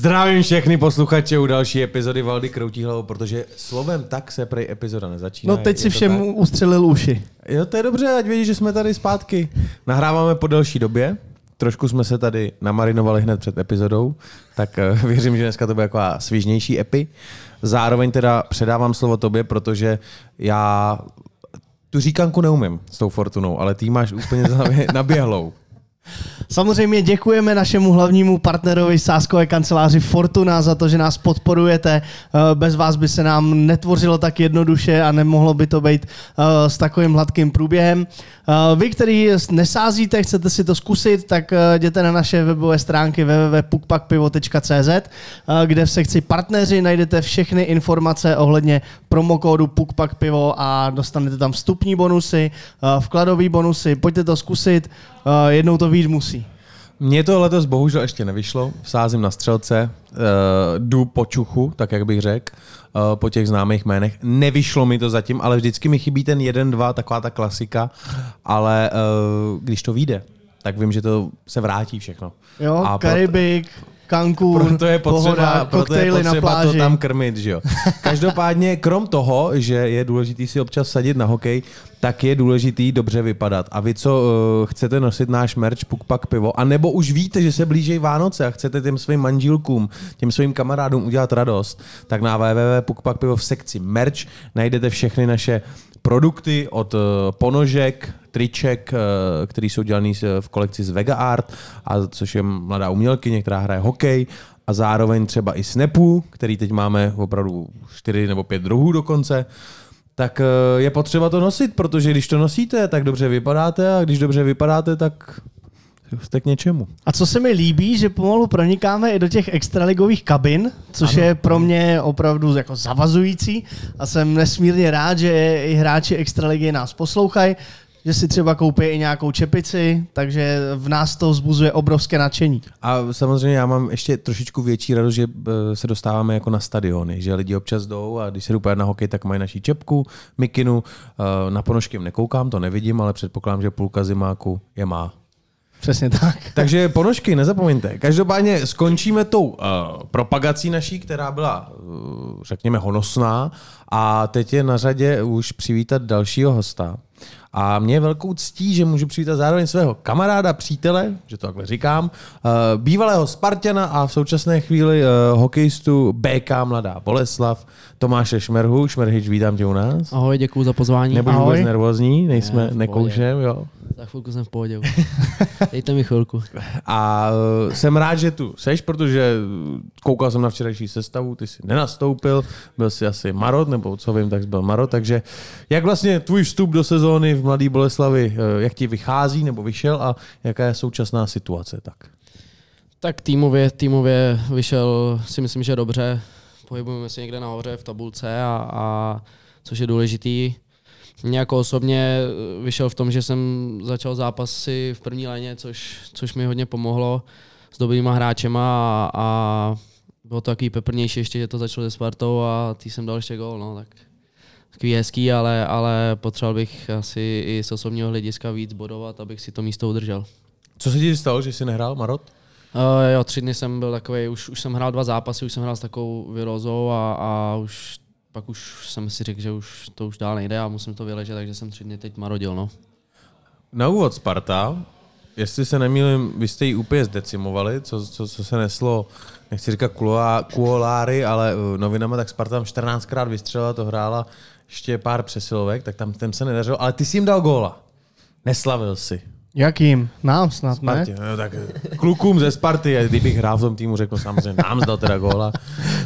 Zdravím všechny posluchače u další epizody Valdy Kroutí hlavou, protože slovem tak se prej epizoda nezačíná. No teď si všem tak? ustřelil uši. Jo, to je dobře, ať vědí, že jsme tady zpátky. Nahráváme po delší době. Trošku jsme se tady namarinovali hned před epizodou, tak eh, věřím, že dneska to bude taková svížnější epi. Zároveň teda předávám slovo tobě, protože já tu říkanku neumím s tou Fortunou, ale ty máš úplně naběhlou. Samozřejmě děkujeme našemu hlavnímu partnerovi sáskové kanceláři Fortuna za to, že nás podporujete. Eh, Bez vás by se nám netvořilo tak jednoduše a nemohlo by to být eh, s takovým hladkým průběhem. Eh, Vy, který nesázíte, chcete si to zkusit, tak jděte na naše webové stránky www.pukpakpivo.cz, kde v sekci partneři najdete všechny informace ohledně promokódu PUKPAKPIVO a dostanete tam vstupní bonusy, vkladové bonusy. Pojďte to zkusit, eh, jednou to víc musí. Mně to letos bohužel ještě nevyšlo. Vsázím na střelce, uh, jdu po čuchu, tak jak bych řekl, uh, po těch známých jménech. Nevyšlo mi to zatím, ale vždycky mi chybí ten jeden, dva, taková ta klasika. Ale uh, když to vyjde, tak vím, že to se vrátí všechno. Jo, A proto- Karibik, Cancún, Proto je potřeba, pohoda, proto je koktejly na potřeba to pláži. tam krmit, že jo. Každopádně, krom toho, že je důležitý si občas sadit na hokej, tak je důležitý dobře vypadat. A vy, co uh, chcete nosit náš merch Puk Pak Pivo, a nebo už víte, že se blíží Vánoce a chcete těm svým manželkům, těm svým kamarádům udělat radost, tak na www.pukpakpivo v sekci merch najdete všechny naše produkty od uh, ponožek, triček, uh, který jsou dělaný v kolekci z Vega Art, a což je mladá umělkyně, která hraje hokej, a zároveň třeba i snapů, který teď máme opravdu čtyři nebo pět druhů dokonce, tak eh, je potřeba to nosit, protože když to nosíte, tak dobře vypadáte a když dobře vypadáte, tak jste k něčemu. A co se mi líbí, že pomalu pronikáme i do těch extraligových kabin, což ano. je pro mě opravdu jako zavazující a jsem nesmírně rád, že i hráči extraligy nás poslouchají, že si třeba koupí i nějakou čepici, takže v nás to vzbuzuje obrovské nadšení. A samozřejmě já mám ještě trošičku větší radost, že eh, se dostáváme jako na stadiony, že lidi občas jdou a když se jdu na hokej, tak mají naší čepku, mikinu, eh, na ponožky nekoukám, to nevidím, ale předpokládám, že půlka zimáku je má. Přesně tak. Takže ponožky, nezapomeňte. Každopádně skončíme tou uh, propagací naší, která byla, uh, řekněme, honosná a teď je na řadě už přivítat dalšího hosta. A mě je velkou ctí, že můžu přivítat zároveň svého kamaráda, přítele, že to takhle říkám, uh, bývalého Spartana a v současné chvíli uh, hokejistu BK Mladá Boleslav, Tomáše Šmerhu. Šmerhič, vítám tě u nás. Ahoj, děkuji za pozvání. Nebuď Ahoj. vůbec nervózní, nejsme, Ne, nekoušem, jo. Za chvilku jsem v pohodě. Dejte mi chvilku. A uh, jsem rád, že tu seš, protože uh, koukal jsem na včerejší sestavu, ty jsi nenastoupil, byl jsi asi Marot, nebo co vím, tak jsi byl Marot, takže jak vlastně tvůj vstup do sezóny v Mladé Boleslavi, uh, jak ti vychází nebo vyšel a jaká je současná situace? Tak. Tak týmově, týmově vyšel si myslím, že dobře. Pohybujeme se někde nahoře v tabulce, a, a což je důležitý. Mě jako osobně vyšel v tom, že jsem začal zápasy v první léně, což, což mi hodně pomohlo s dobrýma hráčema a, a bylo to takový peprnější ještě, že to začalo se Spartou a tý jsem dal ještě gól, no, tak takový hezký, ale, ale potřeboval bych asi i z osobního hlediska víc bodovat, abych si to místo udržel. Co se ti stalo, že jsi nehrál Marot? Uh, jo, tři dny jsem byl takový, už, už jsem hrál dva zápasy, už jsem hrál s takovou virozou a, a už pak už jsem si řekl, že už to už dál nejde a musím to vyležet, takže jsem tři dny teď marodil, no. Na úvod Sparta, jestli se nemýlím, vy jste ji úplně zdecimovali, co, co, co se neslo, nechci říkat kuoláry, ale uh, novinama, tak Sparta tam 14krát vystřelila, to hrála ještě pár přesilovek, tak tam těm se nedařilo, ale ty jsi jim dal góla. Neslavil si. Jakým? Nám snad, ne? Spartě, no, tak klukům ze Sparty, a kdybych hrál v tom týmu, řekl samozřejmě, nám zdal teda góla.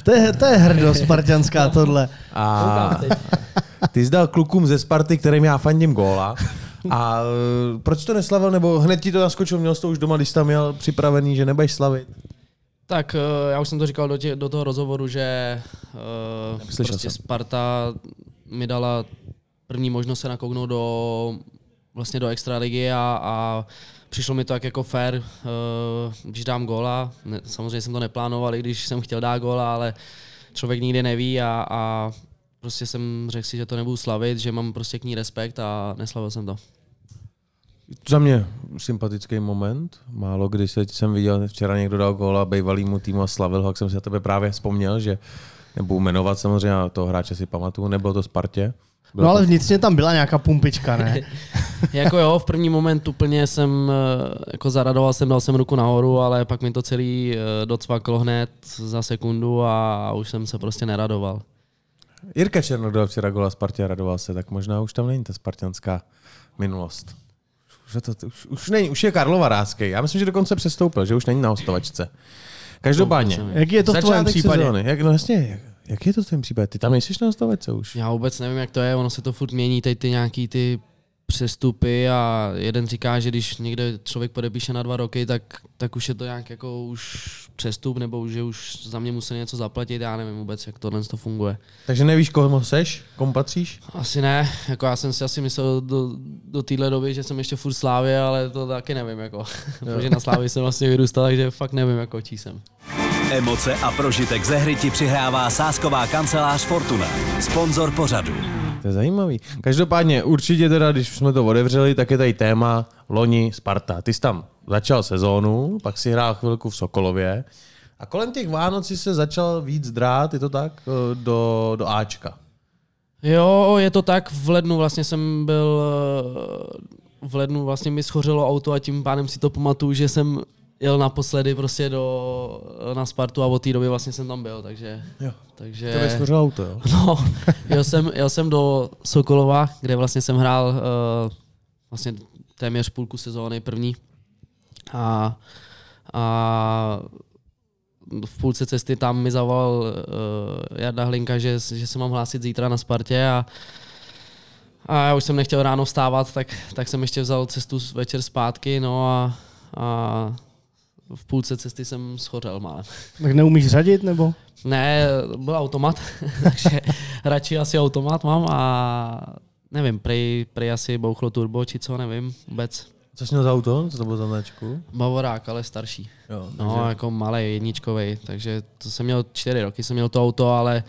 To je, to je hrdost spartianská tohle. A ty jsi dal klukům ze Sparty, kterým já fandím góla. A uh, proč to neslavil, nebo hned ti to naskočil, měl jsi to už doma, když jsi tam měl připravený, že nebudeš slavit? Tak eh, já už jsem to říkal do, tě, do toho rozhovoru, že uh, prostě jsem. Sparta mi dala první možnost se nakouknout do vlastně do extraligy a, a přišlo mi to tak jako fair, uh, když dám góla. Samozřejmě jsem to neplánoval, i když jsem chtěl dát góla, ale člověk nikdy neví a, a prostě jsem řekl si, že to nebudu slavit, že mám prostě k ní respekt a neslavil jsem to. Za mě sympatický moment. Málo kdy se, jsem viděl, včera někdo dal góla bývalýmu týmu a slavil ho, jak jsem si na tebe právě vzpomněl, že nebudu jmenovat samozřejmě, toho hráče si pamatuju, nebylo to Spartě. Bylo No ale vnitřně tam byla nějaká pumpička, ne? jako jo, v první moment úplně jsem eh, jako zaradoval jsem, dal jsem ruku nahoru, ale pak mi to celý eh, docvaklo hned za sekundu a už jsem se prostě neradoval. Jirka Černo dal včera gola Spartě a radoval se, tak možná už tam není ta spartianská minulost. Už je, to, už, už, není, už je Karlova Rázkej. Já myslím, že dokonce přestoupil, že už není na hostovačce. Každopádně. No, Jak je to v tvém případě? Sezóny. Jak, no jasně, jak, jak, je to v tvém případě? Ty tam nejsi na hostovačce už. Já vůbec nevím, jak to je, ono se to furt mění, teď ty nějaký ty přestupy a jeden říká, že když někde člověk podepíše na dva roky, tak, tak už je to nějak jako už přestup, nebo už, že už za mě musí něco zaplatit, já nevím vůbec, jak tohle to funguje. Takže nevíš, koho seš, komu patříš? Asi ne, jako já jsem si asi myslel do, do téhle doby, že jsem ještě furt Slávě, ale to taky nevím, jako, protože na Slávě jsem vlastně vyrůstal, takže fakt nevím, jako čí jsem. Emoce a prožitek ze hry ti přihrává sásková kancelář Fortuna. Sponzor pořadu. To je zajímavý. Každopádně určitě teda, když už jsme to otevřeli, tak je tady téma Loni Sparta. Ty jsi tam začal sezónu, pak si hrál chvilku v Sokolově a kolem těch Vánoc si se začal víc drát, je to tak, eh, do, do Ačka. Jo, je to tak, v lednu vlastně jsem byl, eh, v lednu vlastně mi schořelo auto a tím pádem si to pamatuju, že jsem jel naposledy prostě do, na Spartu a od té doby vlastně jsem tam byl, takže... Jo. takže To auto, jo? No, jel jsem, jel jsem do Sokolova, kde vlastně jsem hrál uh, vlastně téměř půlku sezóny první. A, a v půlce cesty tam mi zavolal uh, Jarda Hlinka, že, že se mám hlásit zítra na Spartě a, a já už jsem nechtěl ráno vstávat, tak, tak jsem ještě vzal cestu večer zpátky, no a, a v půlce cesty jsem schořel málem. Tak neumíš řadit, nebo? Ne, byl automat, takže radši asi automat mám a nevím, prej, prej asi bouchlo turbo, či co, nevím vůbec. Co jsi měl za auto? Co to bylo za značku? Bavorák, ale starší. Jo, No, takže- jako malý, jedničkový, takže to jsem měl čtyři roky, jsem měl to auto, ale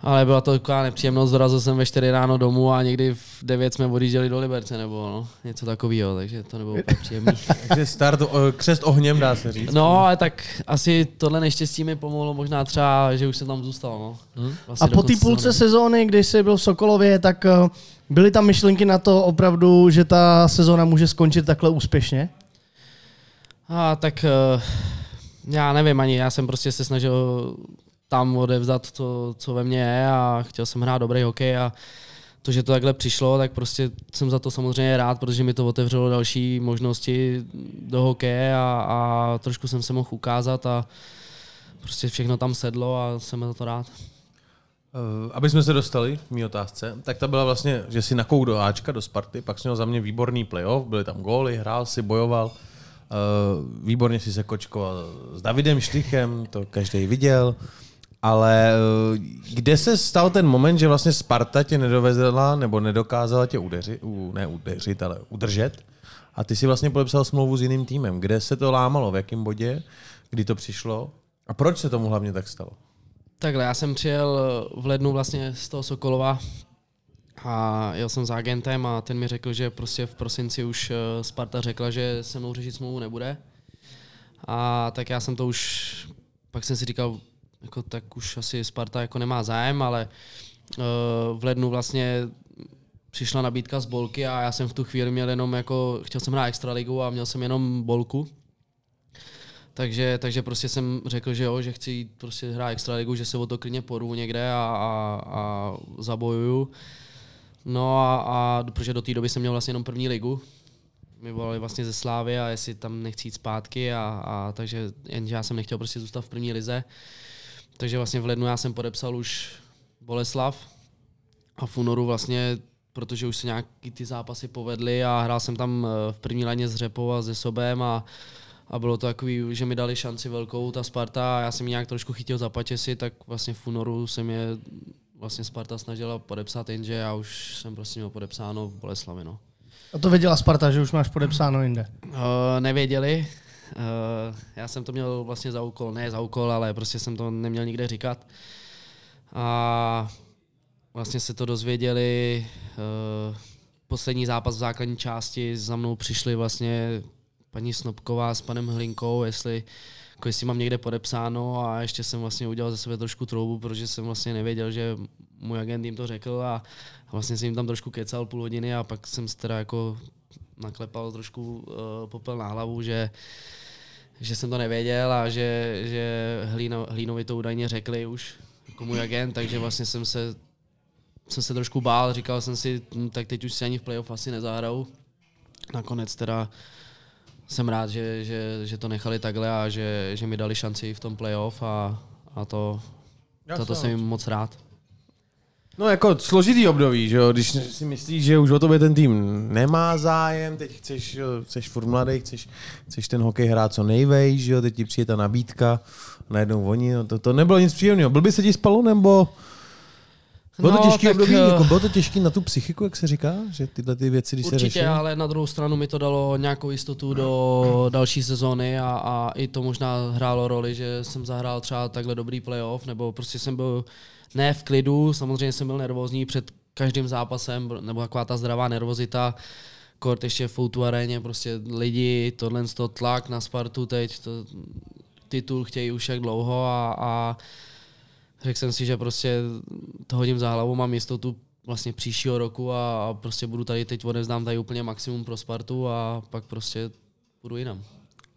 ale byla to taková nepříjemnost, dorazil jsem ve 4 ráno domů a někdy v 9 jsme odjížděli do Liberce nebo no, něco takového, takže to nebylo úplně příjemný. Takže start, o, křest ohněm, dá se říct. No, ale tak asi tohle neštěstí mi pomohlo možná třeba, že už jsem tam zůstal. No. Vlastně A po té půlce sezóny. sezóny, když jsi byl v Sokolově, tak eh, byly tam myšlenky na to opravdu, že ta sezóna může skončit takhle úspěšně? A tak eh, já nevím ani, já jsem prostě se snažil tam odevzdat to, co ve mně je a chtěl jsem hrát dobrý hokej a to, že to takhle přišlo, tak prostě jsem za to samozřejmě rád, protože mi to otevřelo další možnosti do hokeje a, a trošku jsem se mohl ukázat a prostě všechno tam sedlo a jsem za to rád. Uh, aby jsme se dostali k mý otázce, tak ta byla vlastně, že si nakou do Ačka, do Sparty, pak měl za mě výborný playoff, byly tam góly, hrál si, bojoval, uh, výborně si se kočkoval s Davidem Štychem, to každý viděl, ale uh, kde se stal ten moment, že vlastně Sparta tě nedovezla nebo nedokázala tě udeřit, ne udeřit, ale udržet a ty si vlastně podepsal smlouvu s jiným týmem. Kde se to lámalo, v jakém bodě, kdy to přišlo a proč se tomu hlavně tak stalo? Takhle, já jsem přijel v lednu vlastně z toho Sokolova a jel jsem s agentem a ten mi řekl, že prostě v prosinci už eh, Sparta řekla, že se mnou řešit smlouvu nebude. A tak já jsem to už, pak jsem si říkal, jako tak už asi Sparta jako nemá zájem, ale eh, v lednu vlastně přišla nabídka z Bolky a já jsem v tu chvíli měl jenom jako, chtěl jsem hrát extraligu a měl jsem jenom Bolku. Takže, takže prostě jsem řekl, že jo, že chci jít prostě hrát extraligu, že se o to klidně porvu někde a, a, a zabojuju. No a, a protože do té doby jsem měl vlastně jenom první ligu. Mi volali vlastně ze Slávy a jestli tam nechci jít zpátky a, a takže jenže já jsem nechtěl prostě zůstat v první lize. Takže vlastně v lednu já jsem podepsal už Boleslav a v únoru vlastně, protože už se nějaký ty zápasy povedly a hrál jsem tam eh, v první léně s Řepou a se Sobem a, a bylo to takový, že mi dali šanci velkou ta Sparta a já jsem ji nějak trošku chytil za patěsi, tak vlastně v únoru se mě vlastně Sparta snažila podepsat, jenže já už jsem prostě měl podepsáno v Boleslavi. No. A to věděla Sparta, že už máš podepsáno jinde. Uh, nevěděli. Uh, já jsem to měl vlastně za úkol, ne za úkol, ale prostě jsem to neměl nikde říkat. A vlastně se to dozvěděli uh, poslední zápas v základní části za mnou přišli vlastně paní Snobková s panem Hlinkou, jestli jako jestli mám někde podepsáno a ještě jsem vlastně udělal ze sebe trošku troubu, protože jsem vlastně nevěděl, že můj agent jim to řekl a vlastně jsem jim tam trošku kecal půl hodiny a pak jsem se teda jako naklepal trošku uh, popel na hlavu, že že jsem to nevěděl a že, že Hlíno, Hlínovi to údajně řekli už jako můj agent, takže vlastně jsem se, jsem se trošku bál, říkal jsem si, hm, tak teď už si ani v playoff asi nezahraju. Nakonec teda jsem rád, že, že, že to nechali takhle a že, že mi dali šanci v tom playoff a, a to, toto jsem jim moc rád. No jako složitý období, že jo, když si myslíš, že už o tobě ten tým nemá zájem, teď chceš, chceš furt mladý, chceš, chceš ten hokej hrát co nejvej, že jo, teď ti přijde ta nabídka, najednou oni, no to, to nebylo nic příjemného. Byl by se ti spalo, nebo bylo No, to těžké tak, období, eh, jako bylo to těžké na tu psychiku, jak se říká, že tyhle ty věci, když se Určitě, řeší? ale na druhou stranu mi to dalo nějakou jistotu do další sezóny a, a i to možná hrálo roli, že jsem zahrál třeba takhle dobrý playoff, nebo prostě jsem byl ne v klidu, samozřejmě jsem byl nervózní před každým zápasem, nebo taková ta zdravá nervozita, kort ještě v Foutu aréně, prostě lidi, tohle to tlak na Spartu teď, to, titul chtějí už jak dlouho a, a řekl jsem si, že prostě to hodím za hlavu, mám jistotu vlastně příštího roku a, a prostě budu tady teď odevzdám tady úplně maximum pro Spartu a pak prostě budu jinam.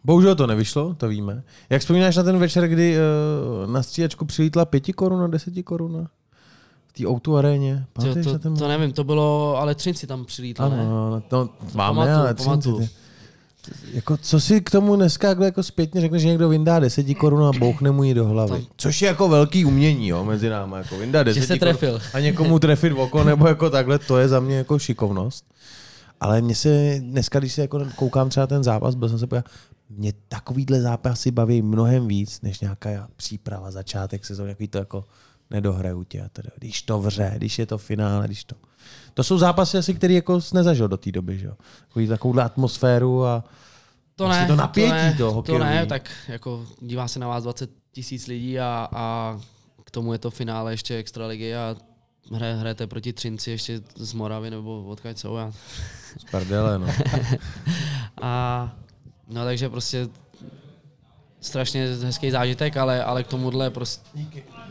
Bohužel to nevyšlo, to víme. Jak vzpomínáš na ten večer, kdy uh, na střídačku přilítla pěti koruna, deseti koruna? V té Outu aréně? To, to, to nevím, to bylo, ale Třinci tam přilítli, ne? Ano, ano, to máme, pamatuju, ale třinci, ty. Jako, co si k tomu dneska jako, jako zpětně řekne, že někdo vyndá deseti korun a bouchne mu ji do hlavy. Což je jako velký umění jo, mezi námi. Jako Že deseti se korun trefil. A někomu trefit v oko nebo jako takhle, to je za mě jako šikovnost. Ale mě se dneska, když se jako koukám třeba ten zápas, byl jsem se podívat, mě takovýhle zápasy baví mnohem víc, než nějaká příprava, začátek sezóny, jaký to jako nedohraju tě. a Teda. Když to vře, když je to finále, když to... To jsou zápasy asi, který jako jsi nezažil do té doby, že jo? Takový takovouhle atmosféru a To ne, to napětí to, ne, to hokejový. ne, tak jako dívá se na vás 20 tisíc lidí a, a k tomu je to finále ještě extraligy a hra, hrajete proti Třinci ještě z Moravy nebo odkud jsou. Já. z prdele, no. A no takže prostě strašně hezký zážitek, ale, ale k tomuhle prostě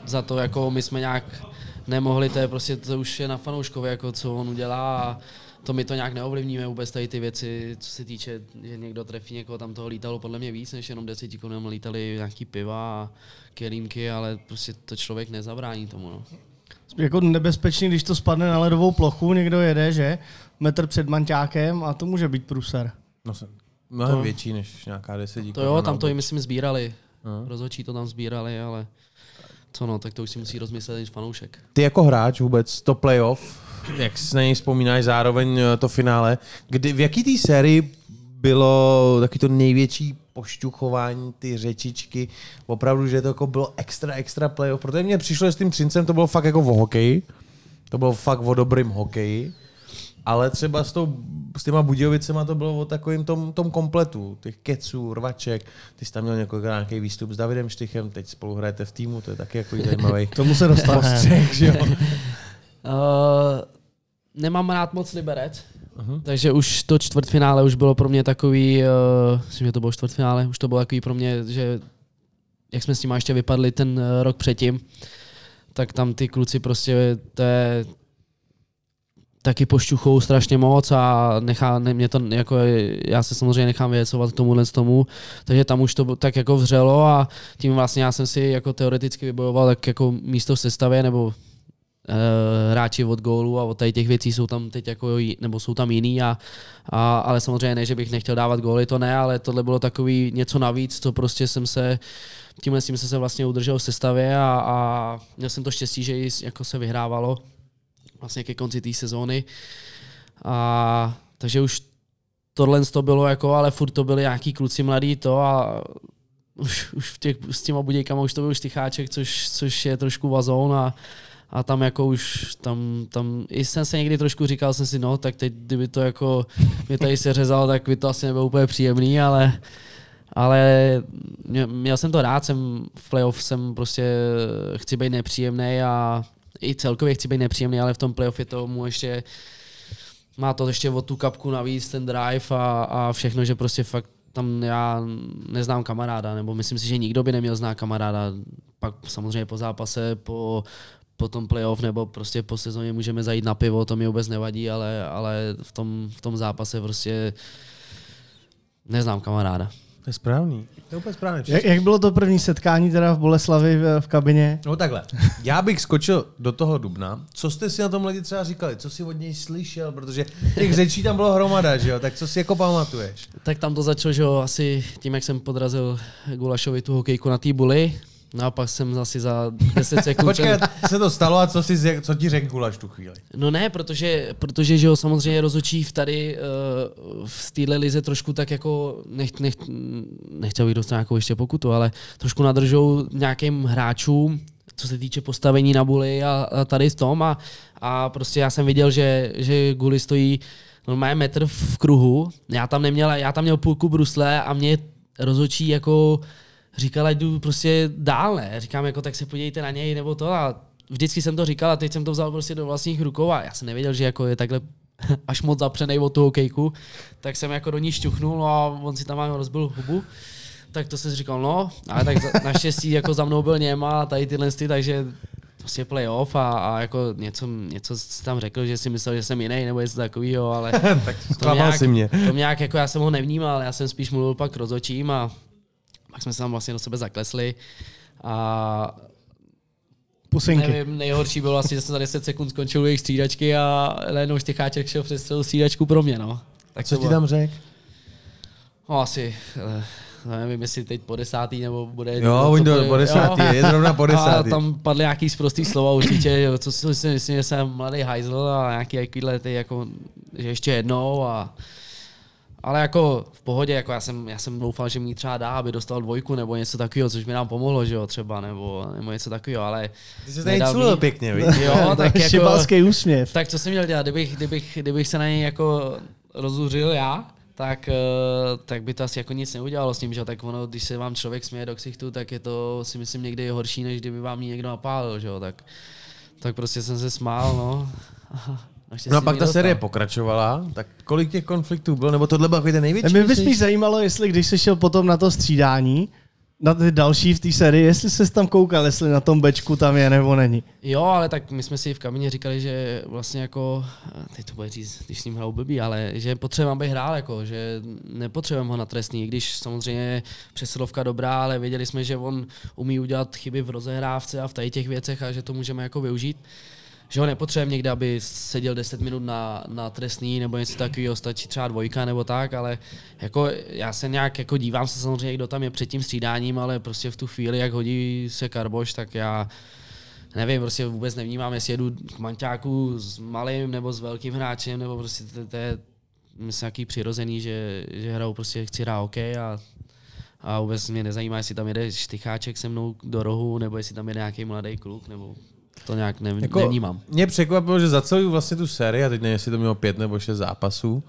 za to jako my jsme nějak nemohli, to je prostě to už je na fanouškovi, jako co on udělá a to my to nějak neovlivníme vůbec tady ty věci, co se týče, že někdo trefí někoho, tam toho lítalo podle mě víc, než jenom deseti korun, lítali nějaký piva a kelímky, ale prostě to člověk nezabrání tomu. No. Jako nebezpečný, když to spadne na ledovou plochu, někdo jede, že? Metr před manťákem a to může být průser. no jsem mnohem To- větší než nějaká desetí. To jo, tam to i myslím sbírali, Aha. rozhodčí to tam sbírali, ale co no, tak to už si musí rozmyslet i fanoušek. Ty jako hráč vůbec to playoff, jak si na něj vzpomínáš zároveň eh, to finále, kdy, v jaký té sérii bylo taky to největší pošťuchování, ty řečičky, opravdu, že to jako bylo extra, extra playoff, protože mně přišlo, že s tím Třincem to bylo fakt jako o hokeji, to bylo fakt o dobrým hokeji, ale třeba s, tou, s těma Budějovicema to bylo o takovým tom, tom kompletu, těch keců, rvaček, ty jsi tam měl několikrát nějaký výstup s Davidem Štychem, teď spolu hrajete v týmu, to je taky jako zajímavý K tomu se dostane. postřeh, že jo. Uh, nemám rád moc Liberec, uh-huh. takže už to čtvrtfinále už bylo pro mě takový, uh, myslím, že to bylo čtvrtfinále, už to bylo takový pro mě, že jak jsme s tím ještě vypadli ten uh, rok předtím, tak tam ty kluci prostě, to je taky pošťuchou strašně moc a nechá, ne, mě to, jako, já se samozřejmě nechám věcovat k tomuhle z tomu, takže tam už to tak jako vřelo a tím vlastně já jsem si jako teoreticky vybojoval tak jako místo v sestavě nebo eh, hráči od gólu a od tady těch věcí jsou tam teď jako, nebo jsou tam jiný, a, a, ale samozřejmě ne, že bych nechtěl dávat góly, to ne, ale tohle bylo takový něco navíc, co prostě jsem se, tímhle s tím jsem se vlastně udržel v sestavě a, a měl jsem to štěstí, že jako se vyhrávalo vlastně ke konci té sezóny. A, takže už tohle to bylo jako, ale furt to byli nějaký kluci mladí to a už, už v těch, s těma budějkama už to byl štycháček, což, což je trošku vazón a, a tam jako už, tam, tam, i jsem se někdy trošku říkal, jsem si, no, tak teď, kdyby to jako mě tady se řezal, tak by to asi nebylo úplně příjemný, ale, ale mě- měl jsem to rád, jsem v playoff jsem prostě, chci být nepříjemný a i celkově chci být nepříjemný, ale v tom playoff je tomu ještě má to ještě o tu kapku navíc, ten drive a, a všechno, že prostě fakt tam já neznám kamaráda, nebo myslím si, že nikdo by neměl znát kamaráda. Pak samozřejmě po zápase, po, po tom playoff nebo prostě po sezóně můžeme zajít na pivo, to mi vůbec nevadí, ale, ale v, tom, v tom zápase prostě neznám kamaráda. To je správný. To je úplně správný. Jak, jak bylo to první setkání teda v Boleslavi v, v kabině? No takhle. Já bych skočil do toho Dubna. Co jste si na tom lidi třeba říkali? Co si od něj slyšel? Protože těch řečí tam bylo hromada, že jo? Tak co si jako pamatuješ? Tak tam to začalo, že jo, asi tím, jak jsem podrazil Gulašovi tu hokejku na té buli, No a pak jsem zase za 10 sekund... Počkej, se to stalo a co, jsi, co ti řekl Gulaš tu chvíli? No ne, protože, protože že jo, samozřejmě rozočí v tady uh, v téhle lize trošku tak jako, nech, nech, nechtěl bych dostat nějakou ještě pokutu, ale trošku nadržou nějakým hráčům, co se týče postavení na buli a, a tady v tom a, a prostě já jsem viděl, že, že Guli stojí normálně metr v kruhu, já tam neměl, já tam měl půlku brusle a mě rozočí jako říkal, ať jdu prostě dál, ne? Říkám, jako tak se podívejte na něj nebo to a vždycky jsem to říkal a teď jsem to vzal prostě do vlastních rukou a já jsem nevěděl, že jako je takhle až moc zapřenej od toho kejku, tak jsem jako do ní šťuchnul no a on si tam mám rozbil hubu. Tak to jsem říkal, no, ale tak za, naštěstí jako za mnou byl Něma a tady tyhle sty, takže prostě playoff a, a jako něco, něco si tam řekl, že si myslel, že jsem jiný nebo něco takového, ale tak to nějak, si mě. to nějak jako já jsem ho nevnímal, já jsem spíš mluvil pak rozočím a pak jsme se tam vlastně do sebe zaklesli a Pusinky. Nevím, nejhorší bylo vlastně, že jsem za 10 sekund skončil jejich střídačky a najednou štycháček šel přes celou střídačku pro mě, no. Tak Co ti tam řekl? No asi, eh, nevím, jestli teď po desátý nebo bude... Jo, oni do, po desátý, jo. je zrovna po desátý. A tam padly nějaký zprostý slova určitě, jo, co si myslím, že jsem mladý hajzl a nějaký ty jako, že ještě jednou a ale jako v pohodě, jako já jsem, já jsem doufal, že mi třeba dá, aby dostal dvojku nebo něco takového, což mi nám pomohlo, že jo, třeba, nebo, nebo něco takového, ale... Ty jsi tady culil pěkně, víš? Jo, tak jako... Šibalský úsměv. Tak co jsem měl dělat, kdybych, kdybych, kdybych se na něj jako rozuřil já, tak, eh, tak by to asi jako nic neudělalo s tím, že tak ono, když se vám člověk směje do ksichtu, tak je to si myslím někdy horší, než kdyby vám někdo napálil, že jo, tak, tak prostě jsem se smál, no. No a pak ta série pokračovala, tak kolik těch konfliktů bylo, nebo tohle byl ten největší? Mě by spíš zajímalo, jestli když jsi šel potom na to střídání, na ty další v té sérii, jestli jsi tam koukal, jestli na tom bečku tam je nebo není. Jo, ale tak my jsme si v kabině říkali, že vlastně jako, teď to bude říct, když s ním hrál blbý, ale že potřebujeme, aby hrál, jako, že nepotřebujeme ho na trestný, když samozřejmě přesilovka dobrá, ale věděli jsme, že on umí udělat chyby v rozehrávce a v těch věcech a že to můžeme jako využít že ho nepotřebujeme někde, aby seděl 10 minut na, na trestný nebo něco takového, stačí třeba dvojka nebo tak, ale jako já se nějak jako dívám se samozřejmě, kdo tam je před tím střídáním, ale prostě v tu chvíli, jak hodí se Karboš, tak já nevím, prostě vůbec nevnímám, jestli jedu k manťáku s malým nebo s velkým hráčem, nebo prostě to, je myslím, nějaký přirozený, že, že hrajou prostě chci hrát OK a, a vůbec mě nezajímá, jestli tam jede štycháček se mnou do rohu, nebo jestli tam jede nějaký mladý kluk, nebo to nějak nev, jako, nevnímám. Mě překvapilo, že za celou vlastně tu sérii, a teď nevím, jestli to mělo pět nebo šest zápasů,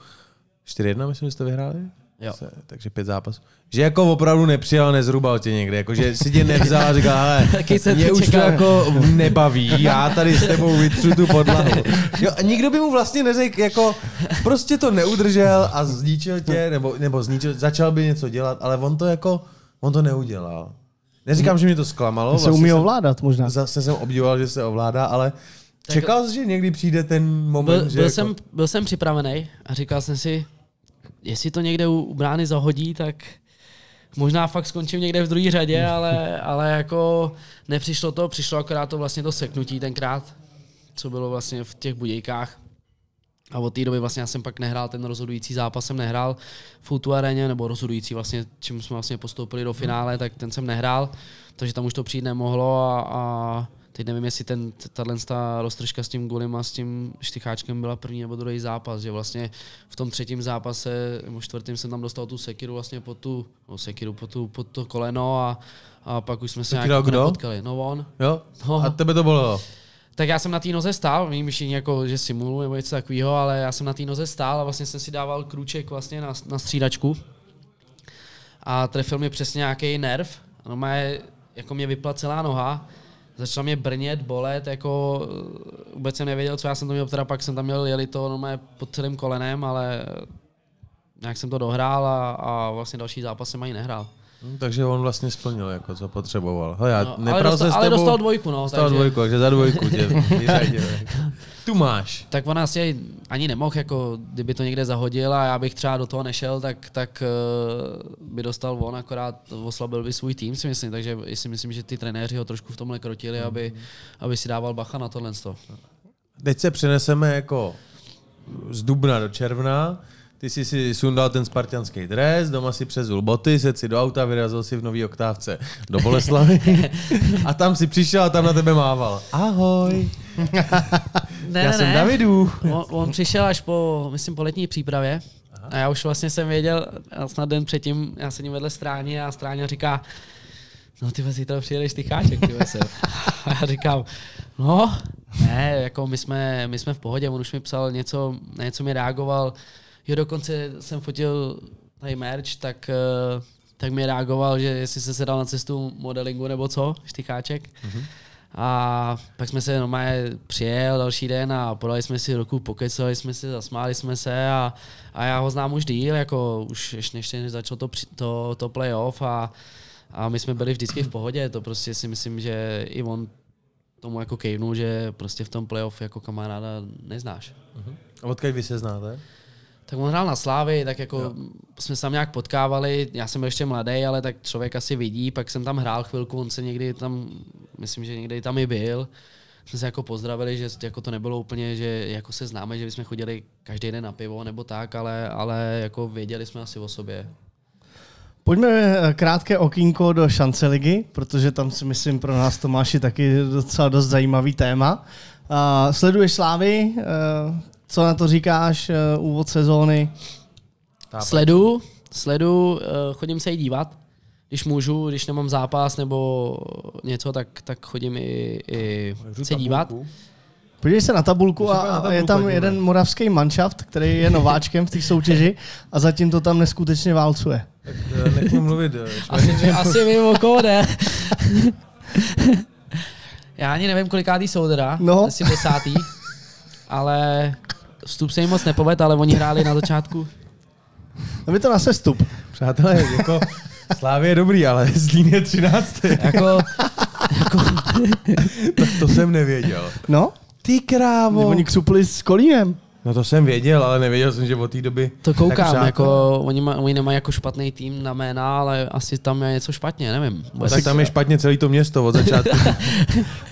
4-1 myslím, že jste vyhráli? Jo. Se, takže pět zápasů. Že jako opravdu nepřijal, nezrubal tě někde, jako že si tě nevzal a říkal, ale mě už to jako nebaví, já tady s tebou vytřu tu podlahu. Jo, a nikdo by mu vlastně neřekl, jako prostě to neudržel a zničil tě, nebo, nebo zničil, začal by něco dělat, ale on to jako, on to neudělal. Neříkám, že mě to zklamalo. Se vlastně umí ovládat možná. Zase jsem obdivoval, že se ovládá, ale čekal jsi, že někdy přijde ten moment, byl, že... Byl, jako... jsem, byl jsem připravený a říkal jsem si, jestli to někde u, u brány zahodí, tak možná fakt skončím někde v druhé řadě, ale, ale jako nepřišlo to, přišlo akorát to vlastně to seknutí tenkrát, co bylo vlastně v těch budějkách. A od té doby vlastně já jsem pak nehrál ten rozhodující zápas, jsem nehrál v Utu areně, nebo rozhodující vlastně, čím jsme vlastně postoupili do finále, tak ten jsem nehrál, takže tam už to přijít nemohlo a, a teď nevím, jestli ten, tato ta roztržka s tím Gulim a s tím Štycháčkem byla první nebo druhý zápas, že vlastně v tom třetím zápase, nebo čtvrtým jsem tam dostal tu sekiru vlastně pod tu, no sekiru pod, tu, pod to koleno a, a pak už jsme se nějak nepotkali. No on. Jo? No. A tebe to bylo? Tak já jsem na té noze stál, vím všichni jako, že simulu nebo něco takového, ale já jsem na té noze stál a vlastně jsem si dával krůček vlastně na, na střídačku a trefil mi přesně nějaký nerv. No má jako mě vypla celá noha, začalo mě brnět, bolet, jako eh, vůbec jsem nevěděl, co já jsem to měl, teda pak jsem tam měl jeli to normálně pod celým kolenem, ale nějak jsem to dohrál a, a vlastně další zápas jsem ani nehrál. Hm, takže on vlastně splnil, jako co potřeboval. Hele, já No, ale, dostal, se s ale tebou, dostal dvojku, no. dostal takže, dvojku, takže za dvojku tě. Tu máš. Tak on asi ani nemohl, jako kdyby to někde zahodil a já bych třeba do toho nešel, tak, tak uh, by dostal on, akorát oslabil by svůj tým, si myslím. Takže si myslím, že ty trenéři ho trošku v tomhle krotili, aby, aby si dával bacha na tohle. Teď se přeneseme jako z dubna do června. Ty jsi si sundal ten spartianský dres, doma si přezul boty, sedl si do auta, vyrazil si v nový oktávce do Boleslavy a tam si přišel a tam na tebe mával. Ahoj, Ne, já jsem Davidu. On, on, přišel až po, myslím, po letní přípravě. Aha. A já už vlastně jsem věděl, snad den předtím, já sedím vedle stráně a stráně říká, no ty zítra přijedeš ty se. A já říkám, no, ne, jako my jsme, my jsme v pohodě, on už mi psal něco, na něco mi reagoval, jo dokonce jsem fotil tady merch, tak, eh, tak mi reagoval, že jestli se sedal na cestu modelingu nebo co, štykáček. Mm-hmm. A pak jsme se normálně přijel další den a podali jsme si ruku, pokecali jsme si, zasmáli jsme se a, a já ho znám už díl, jako už ještě než začal to, to, to playoff a, a my jsme byli vždycky v pohodě, to prostě si myslím, že i on tomu jako kejvnul, že prostě v tom playoff jako kamaráda neznáš. Uh-huh. A odkud vy se znáte? Tak on hrál na Slávy, tak jako jo. jsme se tam nějak potkávali, já jsem byl ještě mladý, ale tak člověk asi vidí, pak jsem tam hrál chvilku, on se někdy tam, myslím, že někdy tam i byl, jsme se jako pozdravili, že jako to nebylo úplně, že jako se známe, že bychom chodili každý den na pivo nebo tak, ale, ale jako věděli jsme asi o sobě. Pojďme eh, krátké okýnko do šance ligy, protože tam si myslím pro nás Tomáši taky docela dost zajímavý téma. Uh, sleduješ Slávy, uh, co na to říkáš, uh, úvod sezóny? Sledu, sledu, uh, chodím se i dívat. Když můžu, když nemám zápas nebo něco, tak, tak chodím i, i se dívat. Podívej se na tabulku a, na tabulku, je tam jeden moravský manšaft, který je nováčkem v té soutěži a zatím to tam neskutečně válcuje. Tak nech mluvit. asi, asi vím, o koho jde. Já ani nevím, kolikátý jsou teda, no. asi desátý, ale vstup se jim moc nepoved, ale oni hráli na začátku. A to na sestup. Přátelé, jako Slávě je dobrý, ale Zlín je 13. jako, jako... to, to, jsem nevěděl. No? Ty krávo. Oni křupli s Kolínem. No to jsem věděl, ale nevěděl jsem, že od té doby... To koukám, tak jako oni, maj, oni nemají jako špatný tým na jména, ale asi tam je něco špatně, nevím. No, tak tam je špatně celé to město od začátku.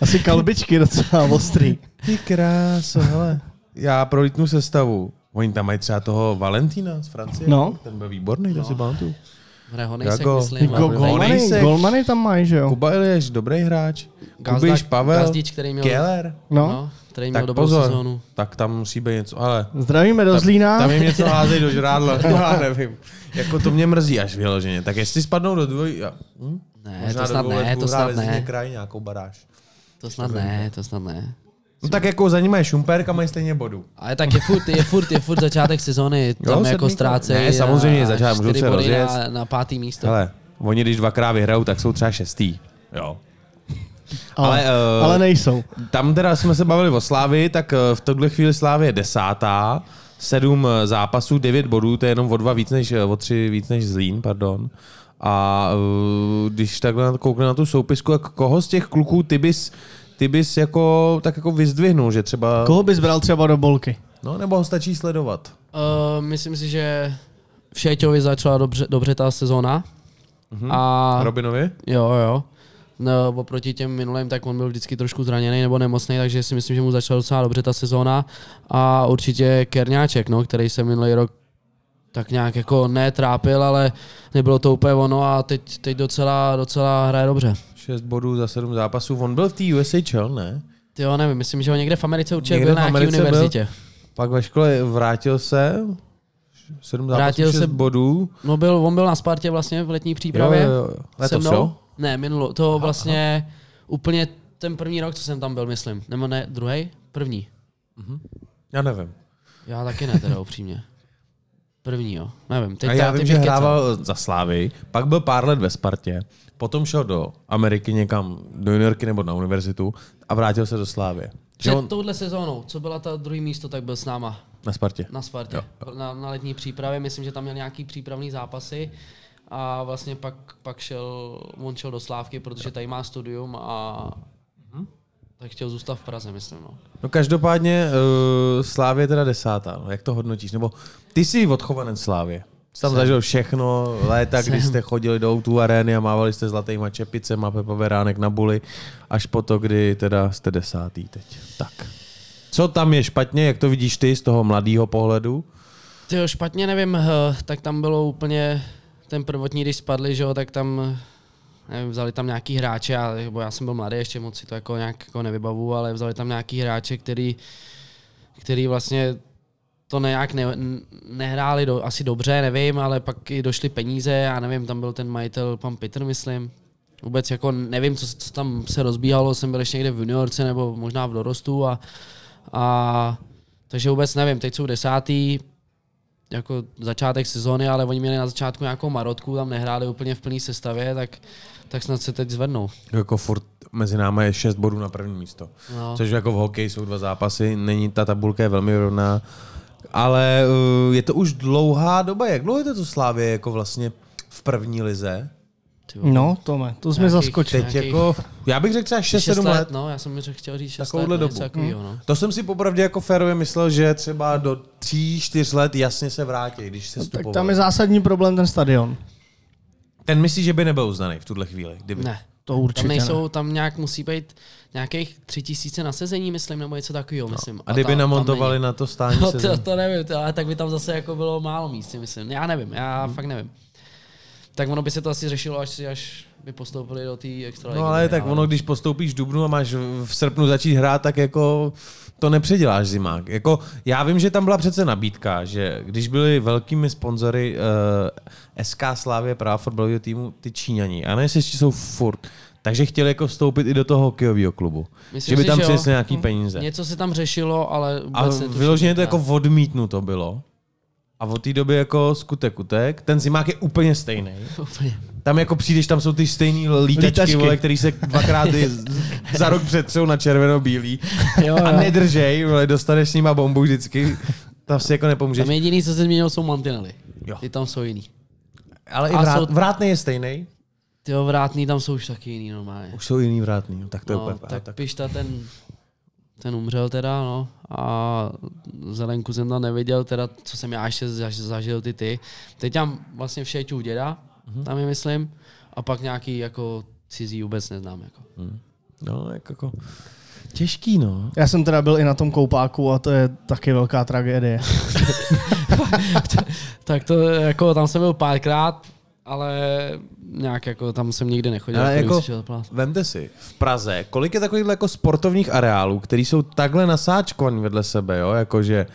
asi kalbičky docela ostrý. Ty kráso, hele. Já prolítnu sestavu. Oni tam mají třeba toho Valentína z Francie. No. Ten byl výborný, no. si pamatuju. Honejsek, myslím. Go, golmany, golmany tam mají, že jo? Kuba Ilieš, dobrý hráč. Kubiš, Pavel, Gazdič, který měl, Keller. No. no který měl tak dobrou pozor, sezónu. Tak tam musí být něco, ale... Zdravíme do Zlína. Tam, tam jim něco házejí do žrádla, já nevím. Jako to mě mrzí až vyloženě. Tak jestli spadnou do dvoj... Hm? Ne, Možná to snad ne, to snad ne. kraj nějakou baráž. To snad ne, to snad ne. No tak jako za nimi je Šumperk a mají stejně bodu. Ale tak je furt, je furt, je furt začátek sezóny, tam jo, jako ztrácejí. Ne, samozřejmě začátek, můžou se rozjet. Na, na pátý místo. Hele, oni když dvakrát vyhrajou, tak jsou třeba šestý. Jo. Ale, ale, uh, ale nejsou. Tam teda jsme se bavili o Slávy, tak uh, v tohle chvíli Slávy je desátá, sedm zápasů, devět bodů, to je jenom o dva víc než, o tři víc než Zlín, pardon. A uh, když takhle koukne na tu soupisku, jak koho z těch kluků ty bys, ty bys jako, tak jako vyzdvihnul, že třeba... Koho bys bral třeba do bolky? No, nebo ho stačí sledovat? Uh, myslím si, že v Šeťovi začala dobře, dobře ta sezóna. Uh-huh. A... Robinovi? Jo, jo. No, oproti těm minulým, tak on byl vždycky trošku zraněný nebo nemocný, takže si myslím, že mu začala docela dobře ta sezóna. A určitě Kerňáček, no, který se minulý rok tak nějak jako netrápil, ale nebylo to úplně ono a teď, teď docela, docela hraje dobře. 6 bodů za 7 zápasů. On byl v té USHL, ne? Ty jo, nevím, myslím, že ho někde v Americe určitě někde byl na nějaké univerzitě. Byl, pak ve škole vrátil se, 7 zápasů, vrátil 6 se, bodů. No byl, on byl na Spartě vlastně v letní přípravě. Jo, jo, jo. Letos, jo? Ne, minulo. To aha, vlastně aha. úplně ten první rok, co jsem tam byl, myslím. Nebo ne, druhý? První. Mhm. Já nevím. Já taky ne, teda upřímně. První, jo. Nevím. Teď A já vím, že hrával za Slávy, pak byl pár let ve Spartě, potom šel do Ameriky někam, do juniorky nebo na univerzitu a vrátil se do Slávy. Před on touhle sezónou, co byla ta druhý místo, tak byl s náma na Spartě. na Spartě. Na, na letní přípravě, myslím, že tam měl nějaký přípravný zápasy a vlastně pak, pak šel, on šel do Slávky, protože tady má studium a tak chtěl zůstat v Praze, myslím. No. No každopádně uh, Slávě je teda desátá. No. Jak to hodnotíš? Nebo ty jsi odchovanec Slávě. Jsi tam Jsem. zažil všechno, léta, kdy Jsem. jste chodili do tu arény a mávali jste zlatýma čepicema, Pepa Veránek na buli, až po to, kdy teda jste desátý teď. Tak. Co tam je špatně, jak to vidíš ty z toho mladého pohledu? Tyjo, špatně nevím, eh, tak tam bylo úplně ten prvotní, když spadli, že jo, tak tam nevím, vzali tam nějaký hráče, a, bo já jsem byl mladý, ještě moc si to jako nějak jako nevybavu, ale vzali tam nějaký hráče, který, který vlastně to nějak ne, nehráli do, asi dobře, nevím, ale pak i došly peníze, já nevím, tam byl ten majitel, pan Peter, myslím. Vůbec jako nevím, co, co tam se rozbíhalo, jsem byl ještě někde v juniorce nebo možná v dorostu a, a takže vůbec nevím, teď jsou desátý, jako začátek sezóny, ale oni měli na začátku nějakou marotku, tam nehráli úplně v plné sestavě, tak, tak snad se teď zvednou. Jako furt mezi námi je 6 bodů na první místo. No. Což jako v hokeji jsou dva zápasy, není ta tabulka je velmi rovná. Ale uh, je to už dlouhá doba. Jak dlouho je to, co Slávě jako vlastně v první lize? No, Tome, to jsme zaskočili. Teď jako, já bych řekl třeba 6-7 Šest let. No, já jsem mi chtěl říct 6 let, Takovouhle no, dobu. něco takovýho, no. To jsem si popravdě jako férově myslel, že třeba do 3-4 let jasně se vrátí, když se Tak stupoval. tam je zásadní problém ten stadion. Ten myslí, že by nebyl uznaný v tuhle chvíli. Kdyby. Ne. To určitě Tam ne. nejsou, tam nějak musí být nějakých tři tisíce na sezení, myslím, nebo něco takového, myslím. No. A kdyby tam- namontovali na to stání No, se to, to nevím, to, ale tak by tam zase jako bylo málo míst, si myslím. Já nevím, já Hmm. fakt nevím. Tak ono by se to asi řešilo, až, si- až by postoupili do té extra No ale tak ono, když postoupíš v Dubnu a máš v srpnu začít hrát, tak jako to nepředěláš zimák. Jako, já vím, že tam byla přece nabídka, že když byli velkými sponzory uh, SK Slávě právě fotbalového týmu ty Číňani, a ne jestli ještě jsou furt, takže chtěli jako vstoupit i do toho hokejového klubu. Myslím že by si, tam přinesli nějaký peníze. Něco se tam řešilo, ale A vůbec vyloženě to jak jako odmítnuto bylo. A od té doby jako skutek utek. Ten zimák je úplně stejný. Úplně. Tam jako přijdeš, tam jsou ty stejný lítačky, Lítačky. vole, který se dvakrát za rok přetřou na červeno-bílý. Jo, A jo. nedržej, vole, dostaneš s nima bombu vždycky. Tam si jako nepomůžeš. Tam jediný, co se změnilo, jsou mantinely. Jo. Ty tam jsou jiný. Ale i a vrát, jsou- vrátný je stejný. Ty vrátný tam jsou už taky jiný normálně. Už jsou jiný vrátný, no, tak to je No, úplně tak, tak, Pišta ten, ten umřel teda, no. A Zelenku jsem tam neviděl, teda, co jsem já ještě zaž- zažil ty ty. Teď tam vlastně v u děda, Mhm. tam je myslím. A pak nějaký jako cizí vůbec neznám. Jako. No, jak jako těžký, no. Já jsem teda byl i na tom koupáku a to je taky velká tragédie. Tak to jako, tam jsem byl párkrát, ale nějak jako tam jsem nikdy nechodil. Ale jako, vemte si, v Praze, kolik je takových jako sportovních areálů, který jsou takhle nasáčkovaný vedle sebe, jo, jakože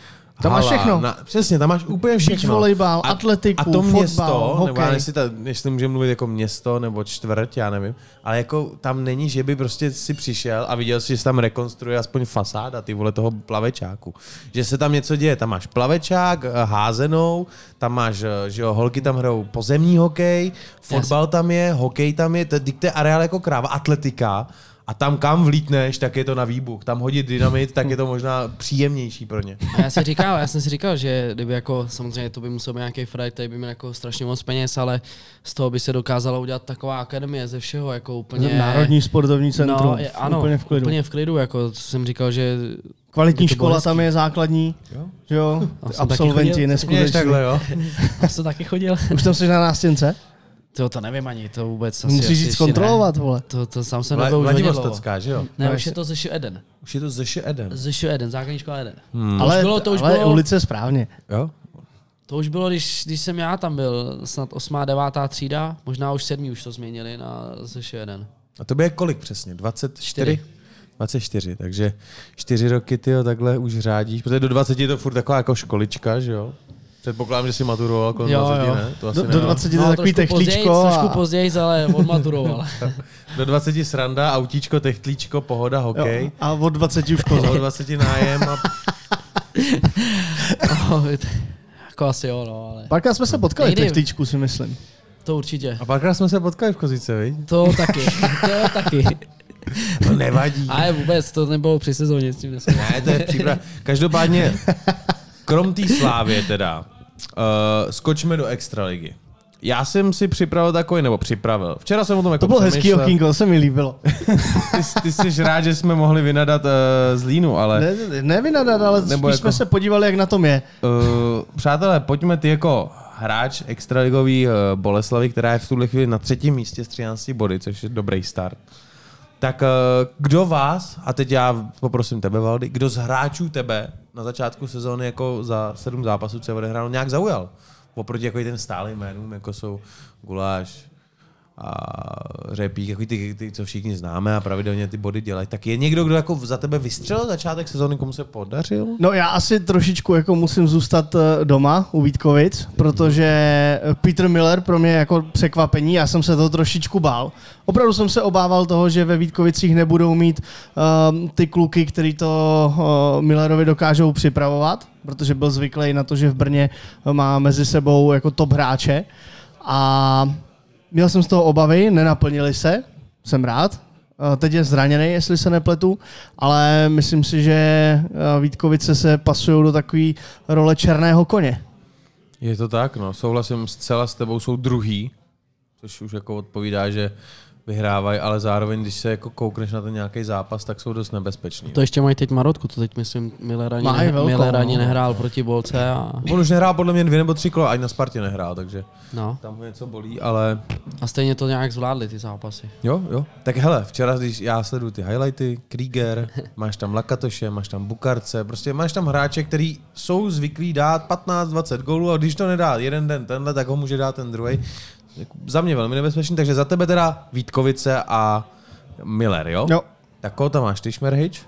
Tam máš všechno. Na, přesně, tam máš úplně všechno. volejbal, atletiku, a to fotbal, město, nebo já hokej. jestli, ta, jestli můžeme mluvit jako město nebo čtvrť, já nevím, ale jako tam není, že by prostě si přišel a viděl si, že se tam rekonstruuje aspoň fasáda, ty vole toho plavečáku. Že se tam něco děje, tam máš plavečák, eh, házenou, tam máš, eh, že jo, holky tam hrajou pozemní hokej, fotbal tam je, hokej tam je, to je areál jako kráva, atletika, a tam kam vlítneš, tak je to na výbuch. Tam hodit dynamit, tak je to možná příjemnější pro ně. A já, si říkal, já jsem si říkal, že kdyby jako, samozřejmě to by musel být nějaký frajer, který by měl jako strašně moc peněz, ale z toho by se dokázala udělat taková akademie ze všeho, jako úplně... Národní sportovní centrum. No, je, ano, úplně v klidu. Úplně v klidu, jako jsem říkal, že Kvalitní škola tam je základní, Jo? jo? A absolventi chodil. neskuteční. takhle, jo? já jsem taky chodil. Už tam jsi na nástěnce? To, to nevím ani, to vůbec asi, Musíš jít ještě zkontrolovat, vole. Ne. To, to sám jsem Vla, nebyl už hodně dlouho. Vladivostocká, že jo? Ne, No, už je to ze Eden. Už je to ze Eden. Ze Eden, základní škola Eden. Hmm. Ale, bylo, to už ale bylo. ulice správně. Jo? To už bylo, když, když jsem já tam byl, snad 8. 9. třída, možná už 7. už to změnili na ze Eden. A to by je kolik přesně? 24? Čtyři. 24, takže čtyři roky ty takhle už řádíš, protože do 20 je to furt taková jako školička, že jo? Předpokládám, že jsi maturoval kolem Jo, 20, jo. ne? To asi Do, ne, do jo. 20 je to takový trošku později, techlíčko trošku a později, ale odmaturoval. do 20 sranda, autíčko, techtlíčko, pohoda, hokej. jo, a od 20 už koza. Do 20 nájem a Jako asi jo, no, ale Párkrát jsme se potkali v Nejde. techtičku, si myslím. to určitě. A párkrát jsme se potkali v Kozice, viď? To taky, to taky. To nevadí. Ale vůbec, to nebylo při sezóně, s tím. Ne, to je příprava. Každopádně, krom té slávě teda, uh, skočíme do extraligy. Já jsem si připravil takový, nebo připravil. Včera jsem o tom jako To bylo hezký okýnko, to se mi líbilo. Ty, ty jsi rád, že jsme mohli vynadat uh, z Línu, ale... Ne, ne, nevynadat, ale Nebo jako- jsme se podívali, jak na tom je. Uh, přátelé, pojďme ty jako hráč extraligový uh, Boleslavy, která je v tuhle chvíli na třetím místě s 13 body, což je dobrý start. Tak uh, kdo vás, a teď já poprosím tebe, Valdy, kdo z hráčů tebe na začátku sezóny jako za sedm zápasů, co je odehrál, nějak zaujal? Oproti jako ten stálý jménům, jako jsou Guláš, a Řepík, jako ty, ty, co všichni známe a pravidelně ty body dělají, tak je někdo, kdo jako za tebe vystřelil začátek sezóny, komu se podařil? No já asi trošičku jako musím zůstat eh, doma u Vítkovic, protože eh, Peter Miller pro mě jako překvapení, já jsem se toho trošičku bál. Opravdu jsem se obával toho, že ve Vítkovicích nebudou mít um, ty kluky, který to uh, Millerovi dokážou připravovat, protože byl zvyklý na to, že v Brně má mezi sebou jako top hráče. A měl jsem z toho obavy, nenaplnili se, jsem rád. Eh, Teď je zraněný, jestli se nepletu, ale myslím si, že eh, Vítkovice se pasují do takové role černého koně. Je to tak, no. Souhlasím zcela s tebou, jsou druhý, což už jako odpovídá, že vyhrávají, ale zároveň, když se jako koukneš na ten nějaký zápas, tak jsou dost nebezpeční. To ještě mají teď Marotku, to teď myslím, Miller ani, ne, velkou, Miller ani no. nehrál proti Bolce a On už nehrál podle mě dvě nebo tři kola, ani na Spartě nehrál, takže no. tam ho něco bolí, ale A stejně to nějak zvládli ty zápasy. jo, jo. Tak hele, včera, když já sleduju ty highlighty, Krieger, máš tam Lakatoše, máš tam Bukarce, prostě máš tam hráče, který jsou zvyklí dát 15-20 gólů a když to nedá jeden den tenhle, tak ho může dát ten druhý. Za mě velmi nebezpečný, takže za tebe teda Vítkovice a Miller, jo? Jo. Tak koho tam máš, ty Šmerhič?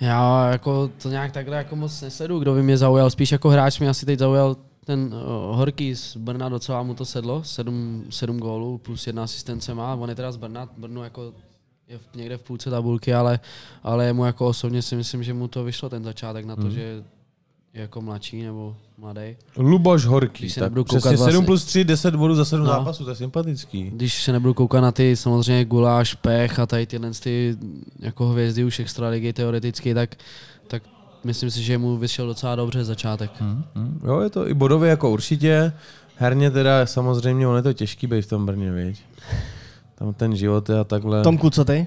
Já jako to nějak takhle jako moc nesledu, kdo by mě zaujal. Spíš jako hráč mě asi teď zaujal ten uh, Horký z Brna, docela mu to sedlo, sedm, sedm gólů plus jedna asistence má. On je teda z Brna, Brno jako je v, někde v půlce tabulky, ale, ale mu jako osobně si myslím, že mu to vyšlo ten začátek na to, že je jako mladší nebo mladý. Luboš Horký, Když se tak nebudu přesně koukat 7 vlastně- plus 3, 10 bodů za 7 No. zápasů, to je sympatický. Když se nebudu koukat na ty samozřejmě guláš, pech a tady tyhle ty jako hvězdy už extraligy teoreticky, tak, tak myslím si, že mu vyšel docela dobře začátek. Hmm, Jo, je to i bodově jako určitě. Herně teda samozřejmě, on je to těžký být v tom Brně, viď? Tam ten život je a takhle. Tomku, co ty?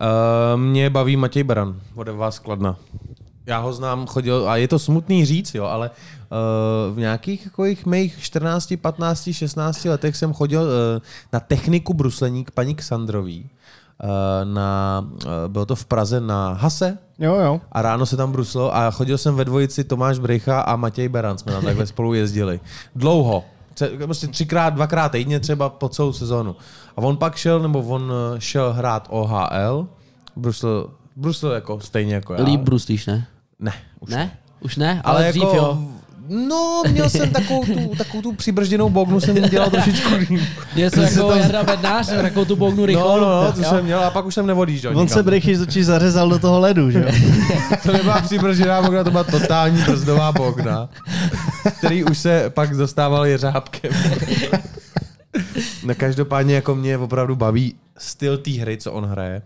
Uh, mě baví Matěj Beran, od vás Kladna. Já ho znám, chodil, a je to smutný říct, jo, ale uh, v nějakých jako jich mých 14, 15, 16 letech jsem chodil uh, na techniku bruslení k paní Ksandrový. Uh, na, uh, bylo to v Praze na Hase, Jo, jo. a ráno se tam bruslo a chodil jsem ve dvojici Tomáš Brejcha a Matěj Beran, jsme tam takhle spolu jezdili. Dlouho. Prostě třikrát, dvakrát týdně třeba po celou sezónu. A on pak šel, nebo on eh, šel hrát OHL, brusil, brusil jako stejně jako já. Líp bruslíš, ne? Ne, už ne? Už ne? Ale, Ale dřív jako, jo. No, měl jsem takovou tu, takovou tu přibržděnou bognu, jsem jim dělal trošičku líp. Něco jako Jarda Bednář, takovou tu bognu rychlou. No, no, no, to Jo? jsem měl a pak už jsem neodjížděl On nikam. se Brechy z očí zařezal do toho ledu, že jo? To nebyla přibržděná bogna, to byla totální brzdová bogna, který už se pak dostával jeřábkem. No každopádně jako mě opravdu baví styl té hry, co on hraje.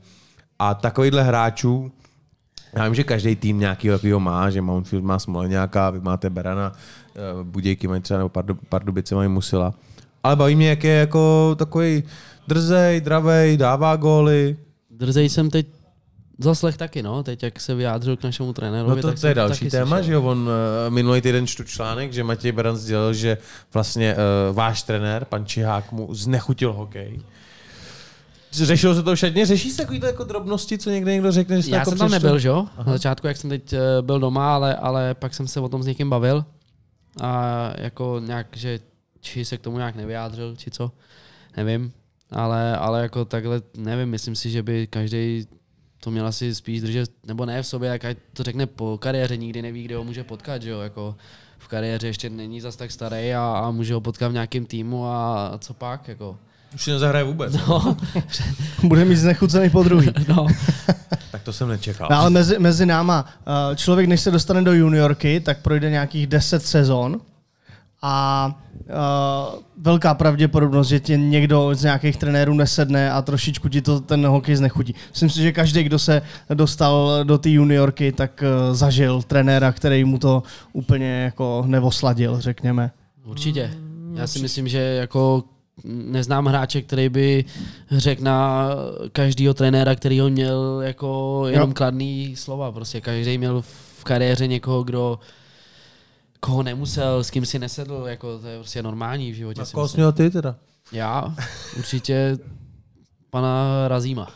A takovýhle hráčů, já vím, že každý tým nějaký takového má, že Mountfield má Smoleňáka, vy máte Berana, eh, Budějky mají třeba, nebo Pardu, Pardubice mají Musila. Ale baví mě, jak je jako takový drzej, dravej, dává góly, Drzej jsem teď zaslech taky, no, teď jak se vyjádřil k našemu trenérovi. No to, tak to je další téma, slyšel. že jo, on uh, minulý týden čtu článek, že Matěj Beran sdělil, že vlastně uh, váš trenér, pan Čihák, mu znechutil hokej. Řešilo se to všetně? Řeší se takovýhle jako drobnosti, co někde někdo řekne, že jste Já jako jsem tam nebyl, že jo? Na začátku, jak jsem teď eh, byl doma, ale, ale pak jsem se o tom s někým bavil. A jako nějak, že či se k tomu nějak nevyjádřil, či co, nevím. Ale, ale jako takhle, nevím, myslím si, že by každý to měl asi spíš držet, nebo ne v sobě, jak ať to řekne po kariéře, nikdy neví, kde ho může potkat, že jo, jako v kariéře ještě není zas tak starý a, a může ho potkat v nějakém týmu a, a co pak, jako. Už si nezahraje vůbec. No, Bude mít znechucený po druhý. no. Tak to jsem nečekal. No, ale mezi, mezi náma, eh, člověk, než se dostane do juniorky, tak projde nějakých 10 sezon a uh, velká pravděpodobnost, že tě někdo z nějakých trenérů nesedne a trošičku ti to ten hokej znechutí. Myslím si, že každý, kdo se dostal do té juniorky, tak uh, zažil trenéra, který mu to úplně jako nevosladil, řekněme. Určitě. Já si myslím, že jako neznám hráče, který by řekl na každého trenéra, který ho měl jako jenom Jo. kladný slova. Prostě každý měl v kariéře někoho, kdo koho nemusel, s kým si nesedl, jako to je prostě normální v životě. A koho jsi měl ty teda? Já určitě pana Razíma.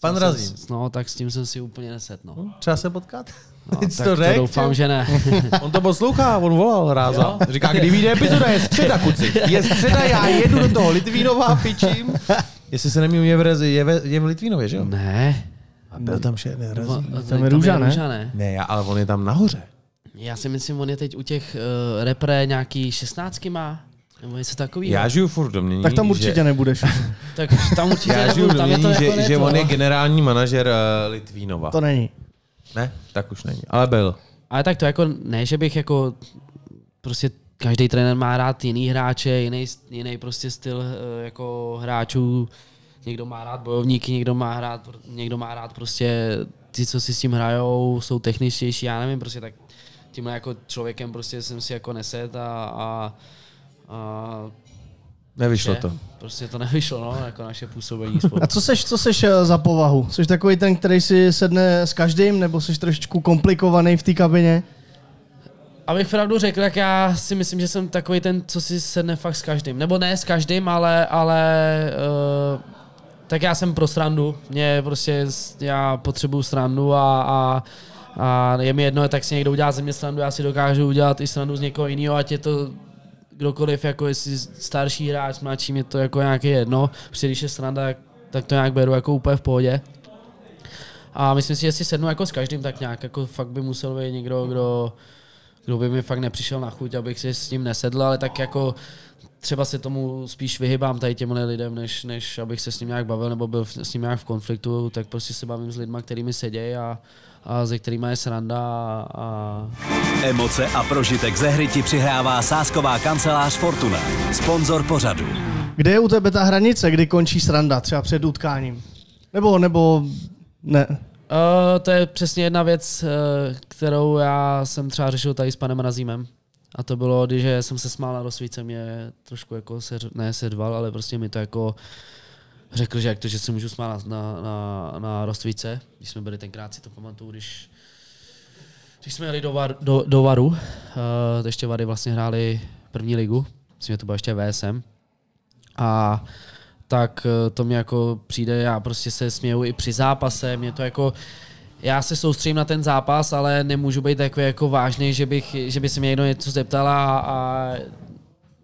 Pan Razím. No, tak s tím jsem si úplně neset, no. Třeba se potkat? No Jsi tak to to řekl, doufám, jo? že ne. On to poslouchá, on volal Ráza. Říká, kdy vyjde epizoda, je středa, kuci. Je středa, já jedu do toho Litvínova, fičím. Jestli se nemýlím, je v, Rezi, je, ve, je v Litvínově, že jo? ne. A byl tam še, ne, Razí. Tam je Růža, ne? Růža, ne? Ne, já, ale on je tam nahoře. Já si myslím, on je teď u těch uh, repre nějaký 16 má, nebo něco takového. Já žiju furt v domění, Tak tam určitě že, nebudeš. Tak tam určitě já žiju nebudu, v tam je to domění, jako že, že to, on je generální manažer uh, Litvínova. To není. Ne, tak už není. Ale byl. Ale tak to jako, ne, že bych jako, prostě každý trenér má rád jiný hráče, jiný, jiný prostě styl eh, jako hráčů. Někdo má rád bojovníky, někdo má rád, někdo má rád prostě ty, co si s tím hrajou, jsou techničtější, já nevím, prostě tak tímhle jako člověkem prostě jsem si jako neset a, a, a Nevyšlo že? to. Prostě to nevyšlo, no, jako naše působení spolu. A co seš, co seš eh, za povahu? Jsi takový ten, který si sedne s každým, nebo jsi trošičku komplikovaný v té kabině? Abych pravdu řekl, tak já si myslím, že jsem takový ten, co si sedne fakt s každým. Nebo ne s každým, ale, ale uh, tak já jsem pro srandu. Mě prostě, já potřebuju srandu a, a, a je mi jedno, tak si někdo udělá ze mě srandu, já si dokážu udělat i srandu z někoho jiného, ať je to kdokoliv, jako jestli starší hráč, mladší, mě to jako nějaké jedno. Prostě když je sranda, tak, to nějak beru jako úplně v pohodě. A myslím si, že si sednu jako s každým tak nějak, jako fakt by musel být někdo, kdo, kdo by mi fakt nepřišel na chuť, abych si s ním nesedl, ale tak jako třeba se tomu spíš vyhybám tady těmhle lidem, než, než abych se s ním nějak bavil nebo byl s ním nějak v konfliktu, tak prostě se bavím s lidmi, kterými sedějí a, a se kterými je sranda a, a Emoce a prožitek ze hry ti přihrává sásková kancelář Fortuna. Sponzor pořadu. Kde je u tebe ta hranice, kdy končí sranda, třeba před utkáním? Nebo, nebo ne? Uh, to je přesně jedna věc, uh, kterou já jsem třeba řešil tady s panem Razímem. A to bylo, když jsem se smál na rozsvíce, mě trošku jako se, ne sedval, ale prostě mi to jako řekl, že jak to, že se můžu smát na, na, na, na když jsme byli tenkrát, si to pamatuju, když, když jsme jeli do, var, do, do Varu, uh, ještě Vary vlastně hráli první ligu, myslím, že to bylo ještě VSM. A tak eh, to mě jako přijde, já prostě se směju i při zápase, mě to jako, já se soustředím na ten zápas, ale nemůžu být takový jako vážný, že, bych, že by se mě někdo něco zeptal a, a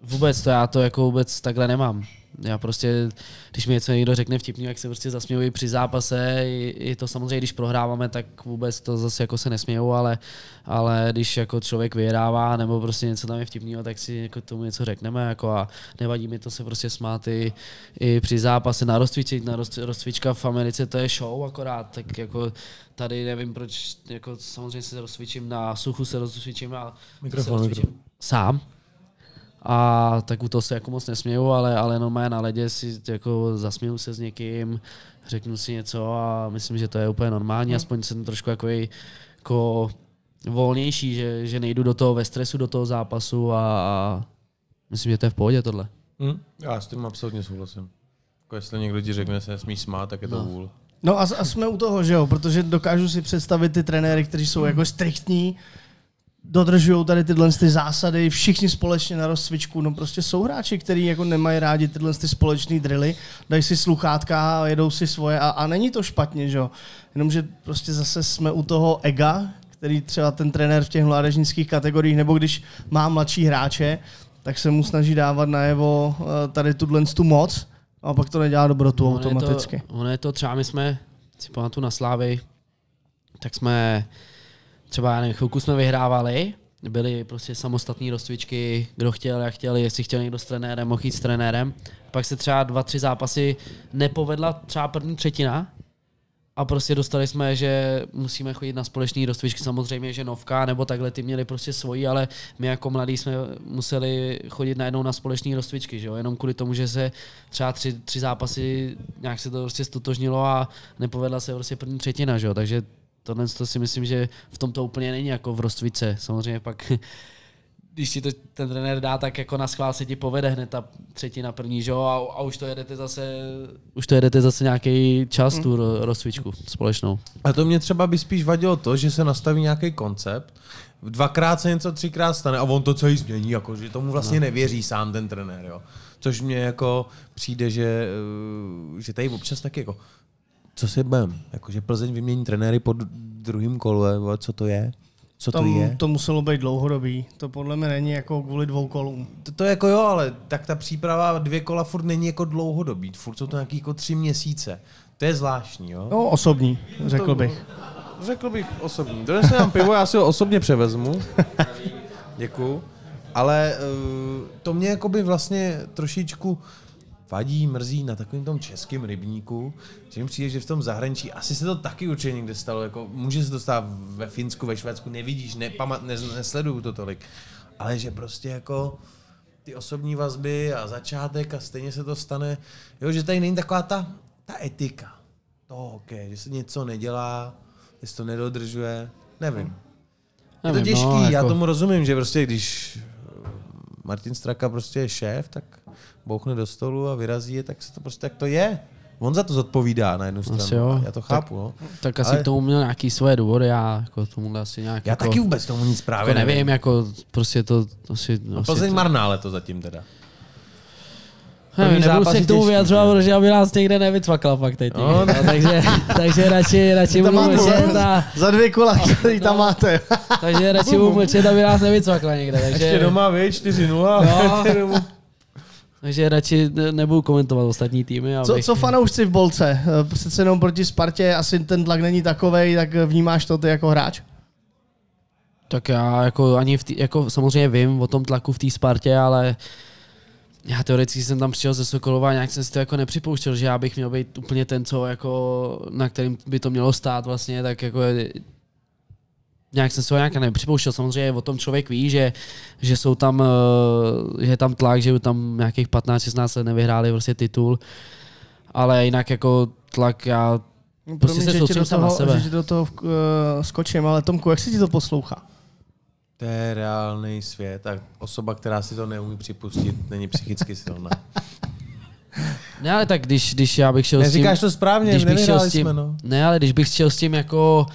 vůbec to, já to jako vůbec takhle nemám. Já prostě, když mi něco někdo řekne vtipný, jak se prostě zasměju i při zápase, i to samozřejmě, když prohráváme, tak vůbec to zase jako se nesměju, ale, ale když jako člověk vyhrává nebo prostě něco tam je vtipného, tak si jako tomu něco řekneme jako a nevadí mi to se prostě smát i, i při zápase. Na rozcvičení, na roz, rozcvička v Americe to je show akorát, tak jako tady nevím proč, jako samozřejmě se rozcvičím na suchu, se rozcvičím a Mikrofon, se rozcvičím sám, a tak u toho se jako moc nesměju, ale, ale normálně na ledě si jako zasměju se s někým, řeknu si něco a myslím, že to je úplně normální, aspoň jsem trošku jako, jako volnější, že, že nejdu do toho ve stresu, do toho zápasu a, a myslím, že to je v pohodě tohle. Hm? Já s tím absolutně souhlasím. Jako jestli někdo ti řekne, že se nesmíš smát, tak je to No. vůl. No a, a jsme u toho, že jo, protože dokážu si představit ty trenéry, kteří jsou jako striktní, dodržují tady tyhle ty zásady, všichni společně na rozcvičku, no prostě jsou hráči, kteří jako nemají rádi tyhle ty společné drily, dají si sluchátka a jedou si svoje a, a není to špatně, že jo, jenomže prostě zase jsme u toho ega, který třeba ten trenér v těch mládežnických kategoriích, nebo když má mladší hráče, tak se mu snaží dávat najevo eh, tady tuhle tu moc a pak to nedělá dobrotu Ono automaticky. Je to, ono je to třeba, my jsme, si pamatuju na Slávy, tak jsme třeba, nevím, chvilku jsme vyhrávali byly prostě samostatné rozcvičky, kdo chtěl, jak chtěl, jestli chtěl někdo s trenérem, mohl jít s trenérem. Pak se třeba dva, tři zápasy nepovedla třeba první třetina, a prostě dostali jsme, že musíme chodit na společný rozcvičky, samozřejmě, že novka nebo takhle ty měli prostě svoji, ale my jako mladí jsme museli chodit najednou na společný rozcvičky, že jo? jenom kvůli tomu, že se třeba tři, tři zápasy nějak se to prostě stotožnilo a nepovedla se prostě první třetina, že jo? takže tohle to si myslím, že v tom to úplně není jako v rozcvice. Samozřejmě pak když ti to ten trenér dá, tak jako na schvál se ti povede hned ta třetina první, že jo, a, a, už to jedete zase, už to jedete zase nějaký čas, tu ro- rozcvičku společnou. A to mě třeba by spíš vadilo to, že se nastaví nějaký koncept, dvakrát se něco třikrát stane a on to celý změní, jako, že tomu vlastně no. nevěří sám ten trenér, jo. Což mně jako přijde, že, eh, že tady občas taky jako, co si budem, jako, že Plzeň vymění trenéry pod druhým kolu, co to je? co Tam, to je. To muselo být dlouhodobý. To podle mě není jako kvůli dvou kolům. To, to jako jo, ale tak ta příprava dvě kola furt není jako dlouhodobý. Furt jsou to nějaký jako tři měsíce. To je zvláštní, jo? No, osobní, řekl to, bych. Řekl bych osobní. To nám pivo, já si ho osobně převezmu. Děkuju. Ale uh, to mě by vlastně trošičku vadí, mrzí na takovém tom českém rybníku, že mi přijde, že v tom zahraničí, asi se to taky určitě někde stalo, jako může se to stát ve Finsku, ve Švédsku, nevidíš, ne, pamat, ne, nesleduju to tolik, ale že prostě jako ty osobní vazby a začátek a stejně se to stane, jo, že tady není taková ta, ta etika toho hokeje, že se něco nedělá, že se to nedodržuje, nevím. Je to těžký, no, jako... já tomu rozumím, že prostě když Martin Straka prostě je šéf, tak bouchne do stolu a vyrazí je, tak se to prostě tak to je. On za to zodpovídá na jednu stranu. Jo. Já to chápu. Tak, no. tak asi Ale... k tomu měl nějaký své důvody, já jako tomu asi nějak. Já jako, taky vůbec tomu nic právě jako nevím. nevím. jako prostě to asi... No, asi Plzeň to... marná to zatím teda. Nevím, nebudu se k tomu vyjadřovat, protože aby nás někde nevycvakla fakt teď. No, no, takže, takže radši, radši budu mlčet a... Za dvě kola, který tam máte. takže radši budu mlčet, aby nás nevycvakla někde. Takže... Ještě doma, vy, 4-0. No. Takže radši nebudu komentovat ostatní týmy. Abych... Co, co fanoušci v Bolce? Eh, přece jenom proti Spartě asi ten tlak není takovej, tak vnímáš to ty jako hráč? Tak já jako ani v tý, jako samozřejmě vím o tom tlaku v té Spartě, ale já teoreticky jsem tam přišel ze Sokolova a nějak jsem si to jako nepřipouštěl, že já bych měl být úplně ten, co jako, na kterým by to mělo stát vlastně, tak jako nějak jsem se ho nějak nepřipouštěl. Samozřejmě o tom člověk ví, že, že jsou tam, že je tam tlak, že tam nějakých 15-16 let nevyhráli prostě titul, ale jinak jako tlak já no, prostě se soustředím sám na sebe. Že do toho uh, skočím, ale Tomku, jak se ti to poslouchá? To je reálný svět a osoba, která si to neumí připustit, není psychicky silná. Ne, ale tak když, když já bych šel Neříkáš s tím... to správně, když bych šel s tím, jsme, no. Ne, ale když bych šel s tím jako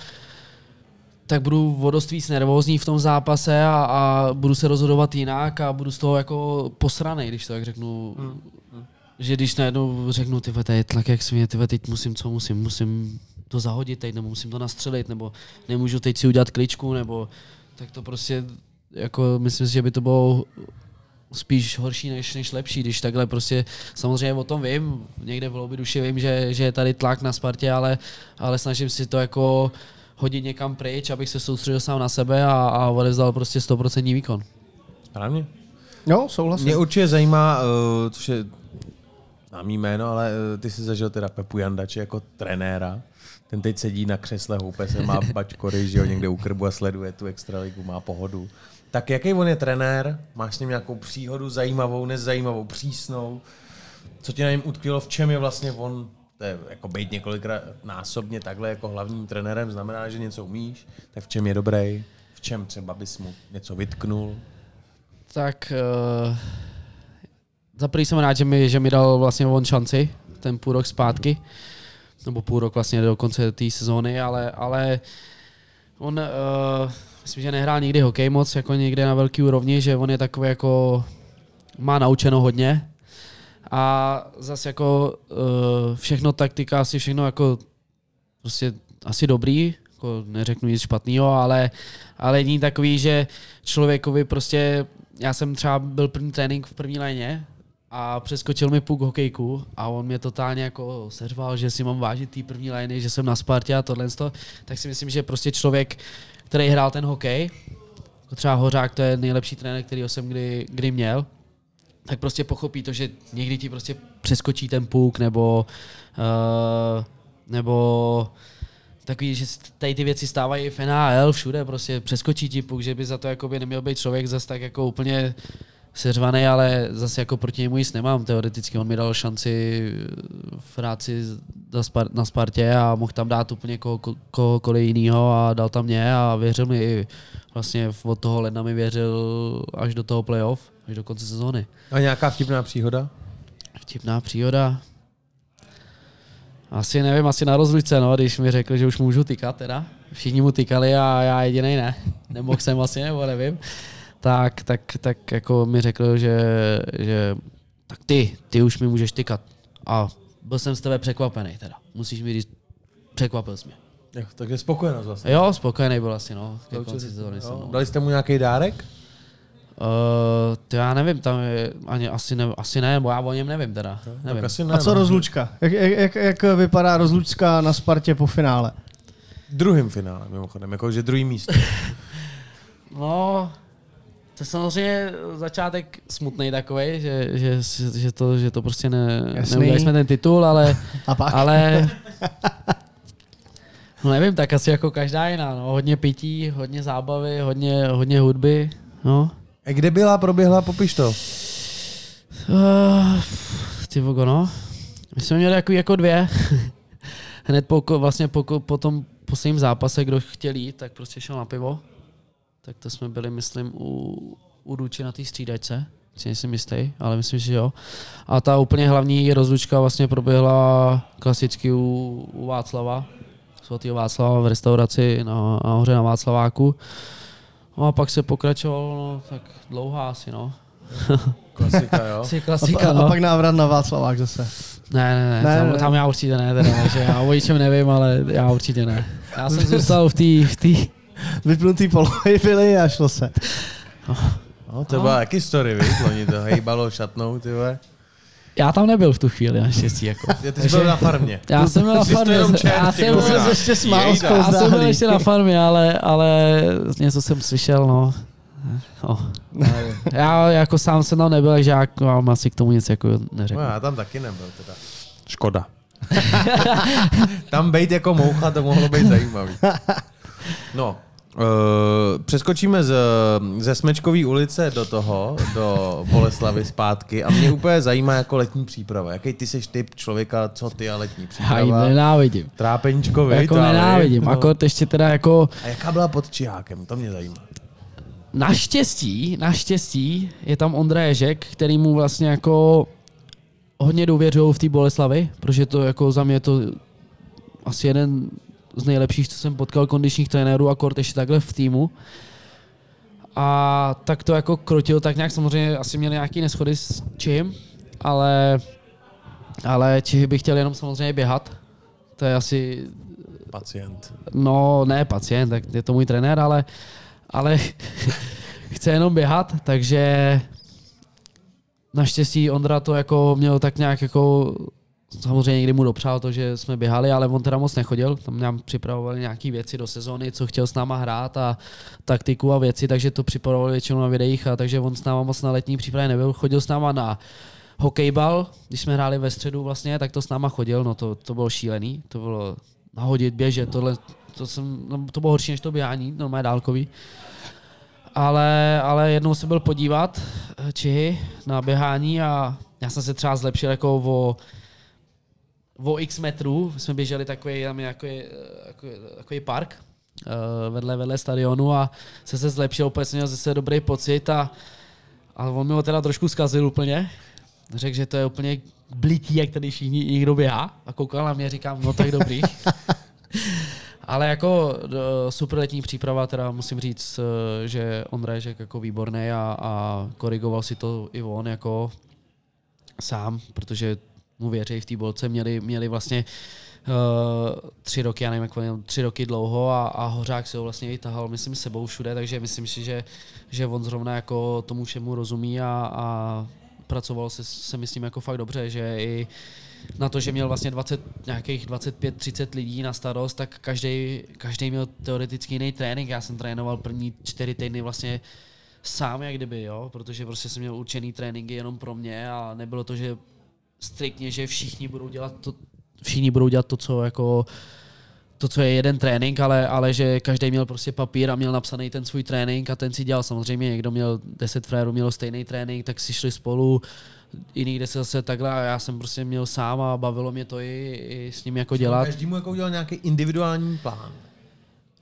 tak budu vodost víc nervózní v tom zápase a, a budu se rozhodovat jinak a budu z toho jako posraný, když to tak řeknu. Hmm. Že když najednou řeknu, ty tady je tlak jak svině, ty teď musím, co musím, musím to zahodit teď, nebo musím to nastřelit, nebo nemůžu teď si udělat kličku, nebo tak to prostě, jako myslím si, že by to bylo spíš horší než, než lepší, když takhle prostě samozřejmě o tom vím, někde v hloubi duši vím, že, že je tady tlak na Spartě, ale, ale snažím si to jako hodit někam pryč, abych se soustředil sám na sebe a, a odevzdal prostě 100% výkon. Správně. Jo, souhlasím. Mě určitě zajímá, uh, což je známý jméno, ale uh, ty jsi zažil teda Pepu Jandače jako trenéra. Ten teď sedí na křesle, houpe se, má bačkory, že jo, někde u krbu a sleduje tu extraligu, má pohodu. Tak jaký on je trenér? Máš s ním nějakou příhodu zajímavou, nezajímavou, přísnou? Co tě na něm utkvělo? V čem je vlastně on to je jako být několikrát násobně takhle jako hlavním trenérem znamená, že něco umíš, tak v čem je dobrý, v čem třeba bys mu něco vytknul? Tak uh, za prvý jsem rád, že mi, že mi dal vlastně on šanci, ten půl rok zpátky, nebo půl rok vlastně do konce té sezóny, ale, ale on, uh, myslím, že nehrál nikdy hokej moc, jako někde na velký úrovni, že on je takový jako, má naučeno hodně, a zase jako uh, všechno taktika, asi všechno jako prostě asi dobrý, jako neřeknu nic špatného, ale, ale není takový, že člověkovi prostě, já jsem třeba byl první trénink v první léně a přeskočil mi puk hokejku a on mě totálně jako seřval, že si mám vážit té první lény, že jsem na Spartě a tohle, tak si myslím, že prostě člověk, který hrál ten hokej, jako třeba Hořák, to je nejlepší trenér, který jsem kdy, kdy měl, tak prostě pochopí to, že někdy ti prostě přeskočí ten puk, nebo, uh, nebo takový, že tady ty věci stávají v NHL, všude prostě přeskočí ti puk, že by za to jakoby neměl být člověk zase tak jako úplně seřvaný, ale zase jako proti němu nic nemám teoreticky. On mi dal šanci v ráci na Spartě a mohl tam dát úplně koho, kohokoliv jiného a dal tam mě a věřil mi i vlastně od toho ledna mi věřil až do toho playoff, až do konce sezóny. A nějaká vtipná příhoda? Vtipná příhoda? Asi nevím, asi na rozlučce, no, když mi řekli, že už můžu tykat teda. Všichni mu tykali a já jediný ne. Nemohl jsem asi, nebo nevím. Tak, tak, tak jako mi řekl, že, že tak ty, ty už mi můžeš tykat. A byl jsem z tebe překvapený teda. Musíš mi říct, překvapil jsi mě. Jo, takže spokojenost vlastně. Jo, spokojený byl asi, no. Konci sezóny no. Dali jste mu nějaký dárek? Uh, to já nevím, tam je ani asi ne, asi ne, bo já o něm nevím teda. No, nevím. Asi ne, A co no. rozlučka? Jak, jak, jak vypadá rozlučka na Spartě po finále? Druhým finále, mimochodem, jakože druhý místo. no, to je samozřejmě začátek smutný takový, že, že, že, to, že to prostě ne, neudělali jsme ten titul, ale, A pak? ale no nevím, tak asi jako každá jiná, no. hodně pití, hodně zábavy, hodně, hodně hudby, no. A kde byla, proběhla, popiš to. Uh, ty vogo, no. My jsme měli jako, jako dvě. Hned po, vlastně po, po tom posledním zápase, kdo chtěl jít, tak prostě šel na pivo. Tak to jsme byli, myslím, u, u Ruči na té střídačce. Si nejsem jistý, ale myslím, že jo. A ta úplně hlavní rozlučka vlastně proběhla klasicky u, u Václava, svatého Václava v restauraci na, nahoře na Václaváku. No a pak se pokračovalo, no, tak dlouhá asi, no. Klasika, jo? Asi klasika, a, no. a pak návrat na Václavák zase. Ne, ne, ne, ne, tam, ne. tam já určitě ne, teda, že já o ničem nevím, ale já určitě ne. Já jsem zůstal v té... V tý... Vypnutý polovy byly a šlo se. No, to byla jaký story, víš? Oni to hejbalo šatnou, ty vole. Já tam nebyl v tu chvíli, naštěstí. Jako. Já ty jsi byl na farmě. Já jsem byl na farmě. Já jsem se ještě smál Já jsem byl ještě na farmě, ale, ale něco jsem slyšel, no. Oh. já jako sám jsem tam nebyl, takže já vám asi k tomu nic jako neřeknu. No, já tam taky nebyl teda. Škoda. tam být jako moucha, to mohlo být zajímavý. No, Uh, přeskočíme z, ze Smečkové ulice do toho, do Boleslavy zpátky a mě úplně zajímá jako letní příprava. Jaký ty jsi typ člověka, co ty a letní příprava? Já ji nenávidím. Trápeníčko, vy, Jako nenávidím, no. jako ještě teda jako... A jaká byla pod Čihákem, to mě zajímá. Naštěstí, naštěstí je tam Ondra Ježek, který mu vlastně jako hodně důvěřují v té Boleslavi, protože to jako za mě to asi jeden z nejlepších, co jsem potkal kondičních trenérů a kort ještě takhle v týmu. A tak to jako krotil tak nějak, samozřejmě asi měli nějaký neschody s čím, ale, ale Čihy by chtěl jenom samozřejmě běhat. To je asi... Pacient. No, ne pacient, tak je to můj trenér, ale, ale chce jenom běhat, takže naštěstí Ondra to jako měl tak nějak jako samozřejmě někdy mu dopřál to, že jsme běhali, ale on teda moc nechodil. Tam nám připravovali nějaké věci do sezóny, co chtěl s náma hrát a taktiku a věci, takže to připravovali většinou na videích, a takže on s náma moc na letní přípravě nebyl. Chodil s náma na hokejbal, když jsme hráli ve středu vlastně, tak to s náma chodil, no to, to bylo šílený, to bylo nahodit, běžet, tohle, to, jsem, no, to bylo horší než to běhání, normálně dálkový. Ale, ale jednou jsem byl podívat eh, Čihy na běhání a já jsem se třeba zlepšil jako o o x metrů jsme běželi takový, tam jako, jako, takový park uh, vedle, vedle stadionu a se se zlepšil, úplně jsem měl zase dobrý pocit a, a on mi ho teda trošku zkazil úplně. Řekl, že to je úplně blitý, jak tady všichni někdo běhá a koukal na mě, říkám, no tak dobrý. Ale jako super letní příprava, teda musím říct, eh, že Ondra je jako výborný a, a korigoval si to i on jako sám, protože mu věří v té bolce, měli, měli vlastně uh, tři roky, já nevím, jak tři roky dlouho a, a Hořák se ho vlastně i tahal, myslím, sebou všude, takže myslím si, že, že on zrovna jako tomu všemu rozumí a, a pracovalo se, se myslím jako fakt dobře, že i na to, že měl vlastně 20, nějakých 25-30 lidí na starost, tak každý, každý měl teoreticky jiný trénink. Já jsem trénoval první čtyři týdny vlastně sám, jak kdyby, jo, protože prostě jsem měl určený tréninky jenom pro mě a nebylo to, že striktně, že všichni budou dělat to, všichni budou dělat to, co jako to, co je jeden trénink, ale, ale že každý měl prostě papír a měl napsaný ten svůj trénink a ten si dělal. Samozřejmě někdo měl 10 frérů, měl stejný trénink, tak si šli spolu, jiný kde se zase takhle a já jsem prostě měl sám a bavilo mě to i, i s ním jako dělat. Každému jako udělal nějaký individuální plán.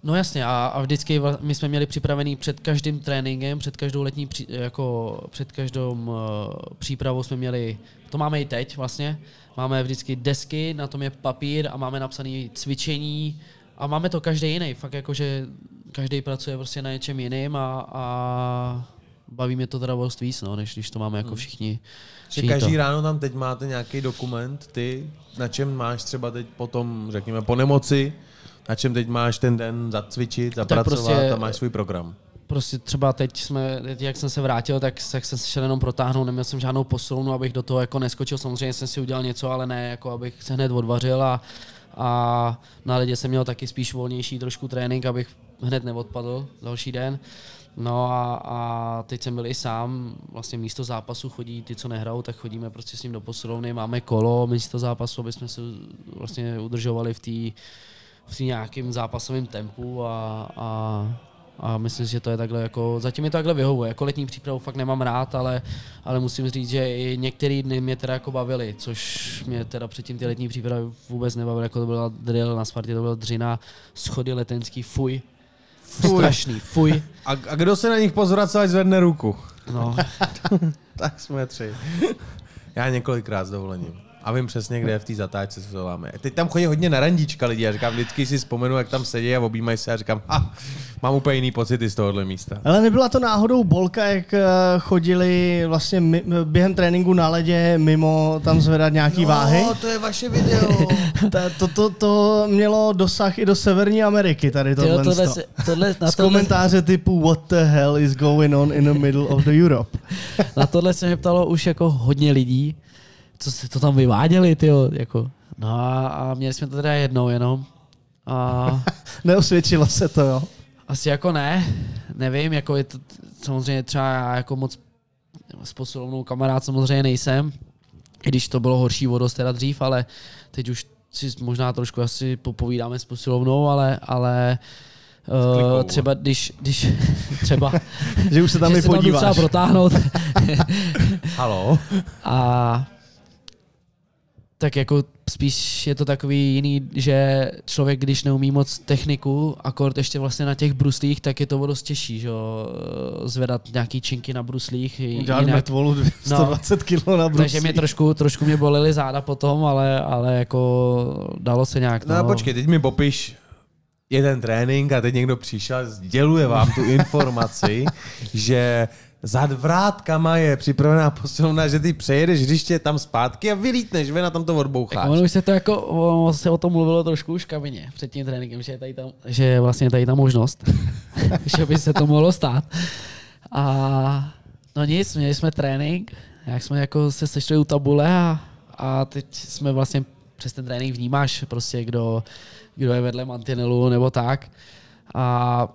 No jasně, a, a vždycky my jsme měli připravený před každým tréninkem, před každou letní, při, jako před každou uh, přípravou jsme měli, to máme i teď vlastně, máme vždycky desky, na tom je papír a máme napsané cvičení a máme to každý jiný, fakt jako, že každý pracuje prostě na něčem jiným a, a baví mě to teda dost víc, no, než když to máme jako všichni. Že všichni každý to. ráno tam teď máte nějaký dokument, ty, na čem máš třeba teď potom, řekněme, po nemoci, na čem teď máš ten den zacvičit, zapracovat prostě- a máš svůj program. prostě třeba teď jsme, teď jak jsem se vrátil, tak, tak jsem se šel jenom protáhnout, neměl jsem žádnou posilovnu, abych do toho jako neskočil. Samozřejmě jsem si udělal něco, ale ne, jako abych se hned odvařil a, a na ledě jsem měl taky spíš volnější trošku trénink, abych hned neodpadl další den. No a, a teď jsem byl i sám, vlastně místo zápasu chodí ty, co nehrajou, tak chodíme prostě s ním do posilovny, máme kolo místo zápasu, aby jsme se vlastně udržovali v té v tý nějakým zápasovém tempu a, a, a myslím si, že to je takhle jako, zatím mi to takhle vyhovuje. Jako letní přípravu fakt nemám rád, ale, ale musím říct, že i některé dny mě teda jako bavily, což mě teda předtím ty letní přípravy vůbec nebavily, jako to byla drill na Spartě, to byla dřina, schody letenský, fuj. fuj. Strašný, fuj. A, a kdo se na nich pozvracel, ať zvedne ruku. No, Tak jsme tři. Já několikrát s dovolením. A vím přesně, kde je v té zatáčce, co to máme. Teď tam chodí hodně na randíčka lidi a říkám, vždycky si vzpomenu, jak tam sedí a objímají se a říkám, ha, mám úplně jiný pocity z tohohle místa. Ale nebyla to náhodou bolka, jak eh, chodili vlastně mi, během tréninku na ledě mimo tam zvedat nějaký váhy? to je vaše video. Ta, to, to, to mělo dosah i do Severní Ameriky tady tohle. tohle, sto. se- tohle, na Z tohle, komentáře typu What the hell is going on in the middle of the Europe? na tohle se mě ptalo už jako hodně lidí, co se to tam vyváděli, tyjo, jako. No a, a měli jsme to teda jednou jenom. A Neosvědčilo se to, jo? Asi jako ne, nevím, jako je to samozřejmě třeba já jako moc s posilovnou kamarád samozřejmě nejsem, i když to bylo horší o dost teda dřív, ale teď už si možná trošku asi popovídáme s posilovnou, ale, ale. Uh, třeba když, když třeba, Že už se tam že se tam protáhnout Halo? a tak jako spíš je to takový jiný, že člověk, když neumí moc techniku, akord ještě vlastně na těch bruslích, tak je to o dost těžší, že jo, zvedat nějaký činky na bruslích. i Dělat jinak. metvolu 120 kg na bruslí. Takže mě trošku, trošku mě bolely záda potom, ale, ale jako dalo se nějak. No a počkej, teď mi popiš jeden trénink a teď někdo přišel a sděluje vám tu informaci, že za vrátkama je připravená posilovna, že ty přejedeš hřiště tam zpátky a vylítneš ven a tam to odboucháš. Ono už se to jako, ono se o tom mluvilo trošku už v kabině před tím tréninkem, že je tady tam, že je vlastně tady ta možnost, že by se to mohlo stát. A no nic, měli jsme trénink, jak jsme jako se sešli u tabule a, a teď jsme vlastně přes ten trénink vnímáš prostě, kdo, kdo je vedle mantinelu nebo tak. A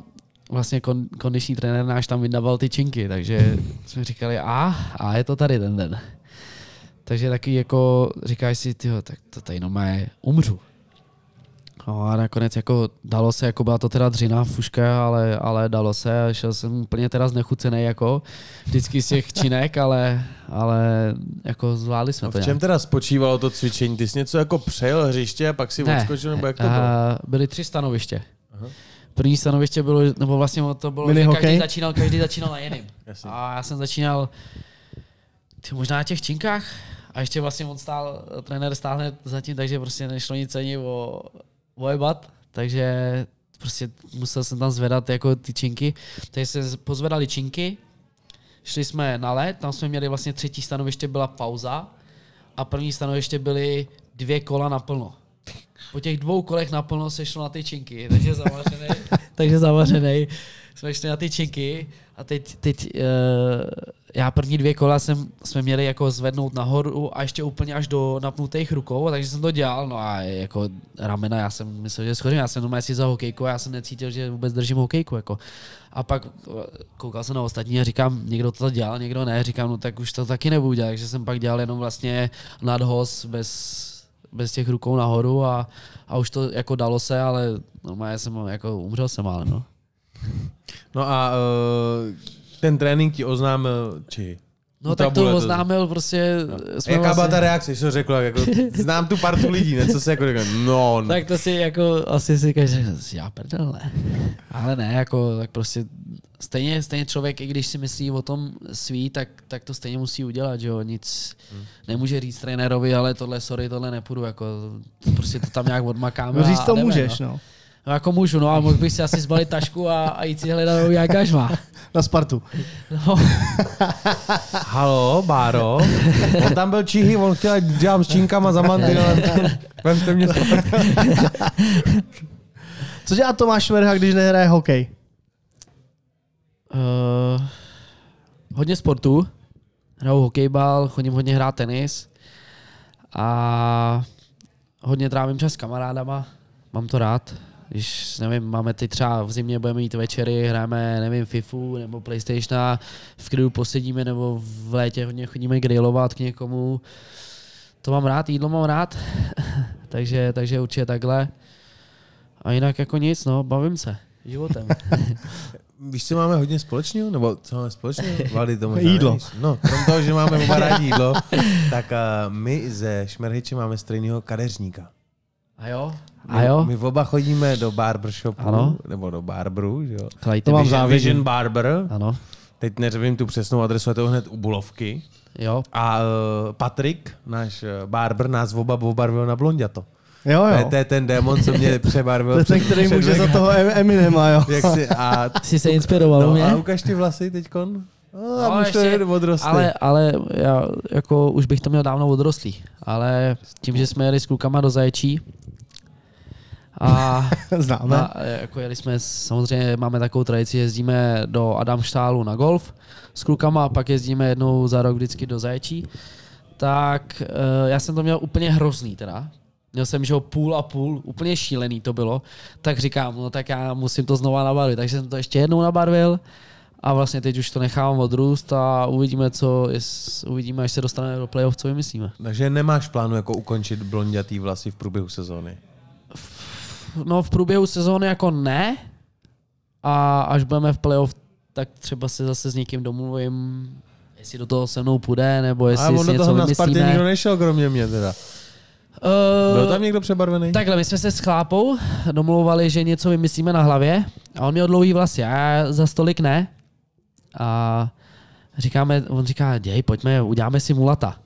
vlastně kon, kondiční trenér náš tam vydával ty činky, takže jsme říkali, a, a je to tady ten den. Takže taky jako říkáš si, tyjo, tak to tady normálně umřu. No a nakonec jako dalo se, jako byla to teda dřina, fuška, ale, ale dalo se a šel jsem úplně teda znechucený jako vždycky z těch činek, ale, ale jako zvládli jsme No to v čem nějak. teda spočívalo to cvičení? Ty jsi něco jako přejel hřiště a pak si odskočil, nebo jak to bylo? a, byly tři stanoviště. První stanoviště bylo, nebo vlastně to bylo, Mini že hokej? každý začínal, každý začínal na jiným. A já jsem začínal ty, možná na těch činkách a ještě vlastně on stál, trenér stál hned zatím, takže prostě nešlo nic ani o, o jebat, takže prostě musel jsem tam zvedat jako ty činky. Takže se pozvedali činky, šli jsme na led, tam jsme měli vlastně třetí stanoviště byla pauza a první stanoviště byly dvě kola naplno. Po těch dvou kolech naplno se šlo na ty činky, takže zavařený, takže zavařený. Jsme šli na ty činky a teď, teď uh, já první dvě kola jsem, jsme měli jako zvednout nahoru a ještě úplně až do napnutých rukou, takže jsem to dělal, no a jako ramena, já jsem myslel, že schořím, já jsem doma si za hokejku, já jsem necítil, že vůbec držím hokejku, jako. A pak eh, koukal jsem na ostatní a říkám, někdo to dělal, někdo ne, říkám, no tak už to taky nebudu dělat, takže jsem pak dělal jenom vlastně nadhoz bez, bez těch rukou nahoru a, a už to jako dalo se, ale no, já jsem jako umřel jsem ale no. No a uh, ten trénink ti oznámil, či No tak to oznámil prostě. No. Jsme Jaká byla vlastně, ta reakce, že to řekl, jako, znám tu partu lidí, ne, co se jako řekl, no, no. tak to si jako asi si kaže, já prdel, ne. Ale ne, jako tak prostě stejně, stejně člověk, i když si myslí o tom svý, tak, tak to stejně musí udělat, že jo, nic Hmm. nemůže říct trenérovi, ale tohle, sorry, tohle nepůjdu, jako prostě to tam nějak odmakáme. No říct to jdeme, můžeš, no. no. no. jako můžu, no a mohl bych si asi zbalit tašku a, a jít si hledat nový angažma. Na Spartu. No, Halo, Báro, on tam byl čihy, on chtěl, ať dělám s činkama za mantinelem, vemte mě zpátky. Co dělá Tomáš Verha, když nehraje hokej? Uh, hodně sportů. Hraju hokejbal, chodím hodně hrát tenis a hodně trávím čas s kamarádama. Mám to rád. Když, nevím, máme teď třeba v zimě budeme mít večery, hrajeme, nevím, FIFU nebo PlayStation, v klidu posedíme nebo v létě hodně chodíme grillovat k někomu. To mám rád, jídlo mám rád, takže, takže určitě takhle. A jinak jako nic, no, bavím se životem. Víš, co máme hodně společného? Nebo co máme společného? Vali to možná Jídlo. nevíš. No, krom toho, že máme oba rádi jídlo, tak uh, my ze Šmerhyče máme stejného kadeřníka. A jo? My, A jo? My oba chodíme do barbershopu, Ano. nebo do barberu, že jo. Chlejte To mám. Vision. Vision Barber, Ano. teď nevím tu přesnou adresu, je to hned u Bulovky. Jo. A uh, Patrik, náš uh, barber, nás oba obarvil na blonděto. Jo, To je, jo. to je ten démon, co mě přebarvil. To je ten, který může za toho Em- Eminema, jo. Jak si, a, Jsi se inspiroval no, mě? a ukaž ty vlasy teďkon. No, a No, už to ještě- je ale, ale já jako už bych to měl dávno odrostlý. Ale tím, že jsme jeli s klukama do Zaječí a Známe. na, jako jeli jsme, samozřejmě máme takovou tradici, jezdíme do Adamštálu na golf s klukama a pak jezdíme jednou za rok vždycky do Zaječí, tak eh, já jsem to měl úplně hrozný teda. Měl jsem, že ho půl a půl, úplně šílený to bylo. Tak říkám, no tak já musím to znova nabarvit. Takže jsem to ještě jednou nabarvil a vlastně teď už to nechávám odrůst a uvidíme, co, jest, uvidíme, až se dostaneme do playoff, co vymyslíme. Takže nemáš plánu jako ukončit blondětý vlasy v průběhu sezóny? No v průběhu sezóny jako ne. A až budeme v playoff, tak třeba se zase s někým domluvím, jestli do toho se mnou půjde, nebo jestli Ale si on do něco toho na Spartě vymyslíme. nikdo nešel, kromě mě teda. Uh, Byl tam někdo přebarvený? Takhle, my jsme se s chlápou domlouvali, že něco vymyslíme na hlavě a on měl dlouhý vlasy, já za stolik ne. A říkáme, on říká, děj, pojďme, uděláme si mulata.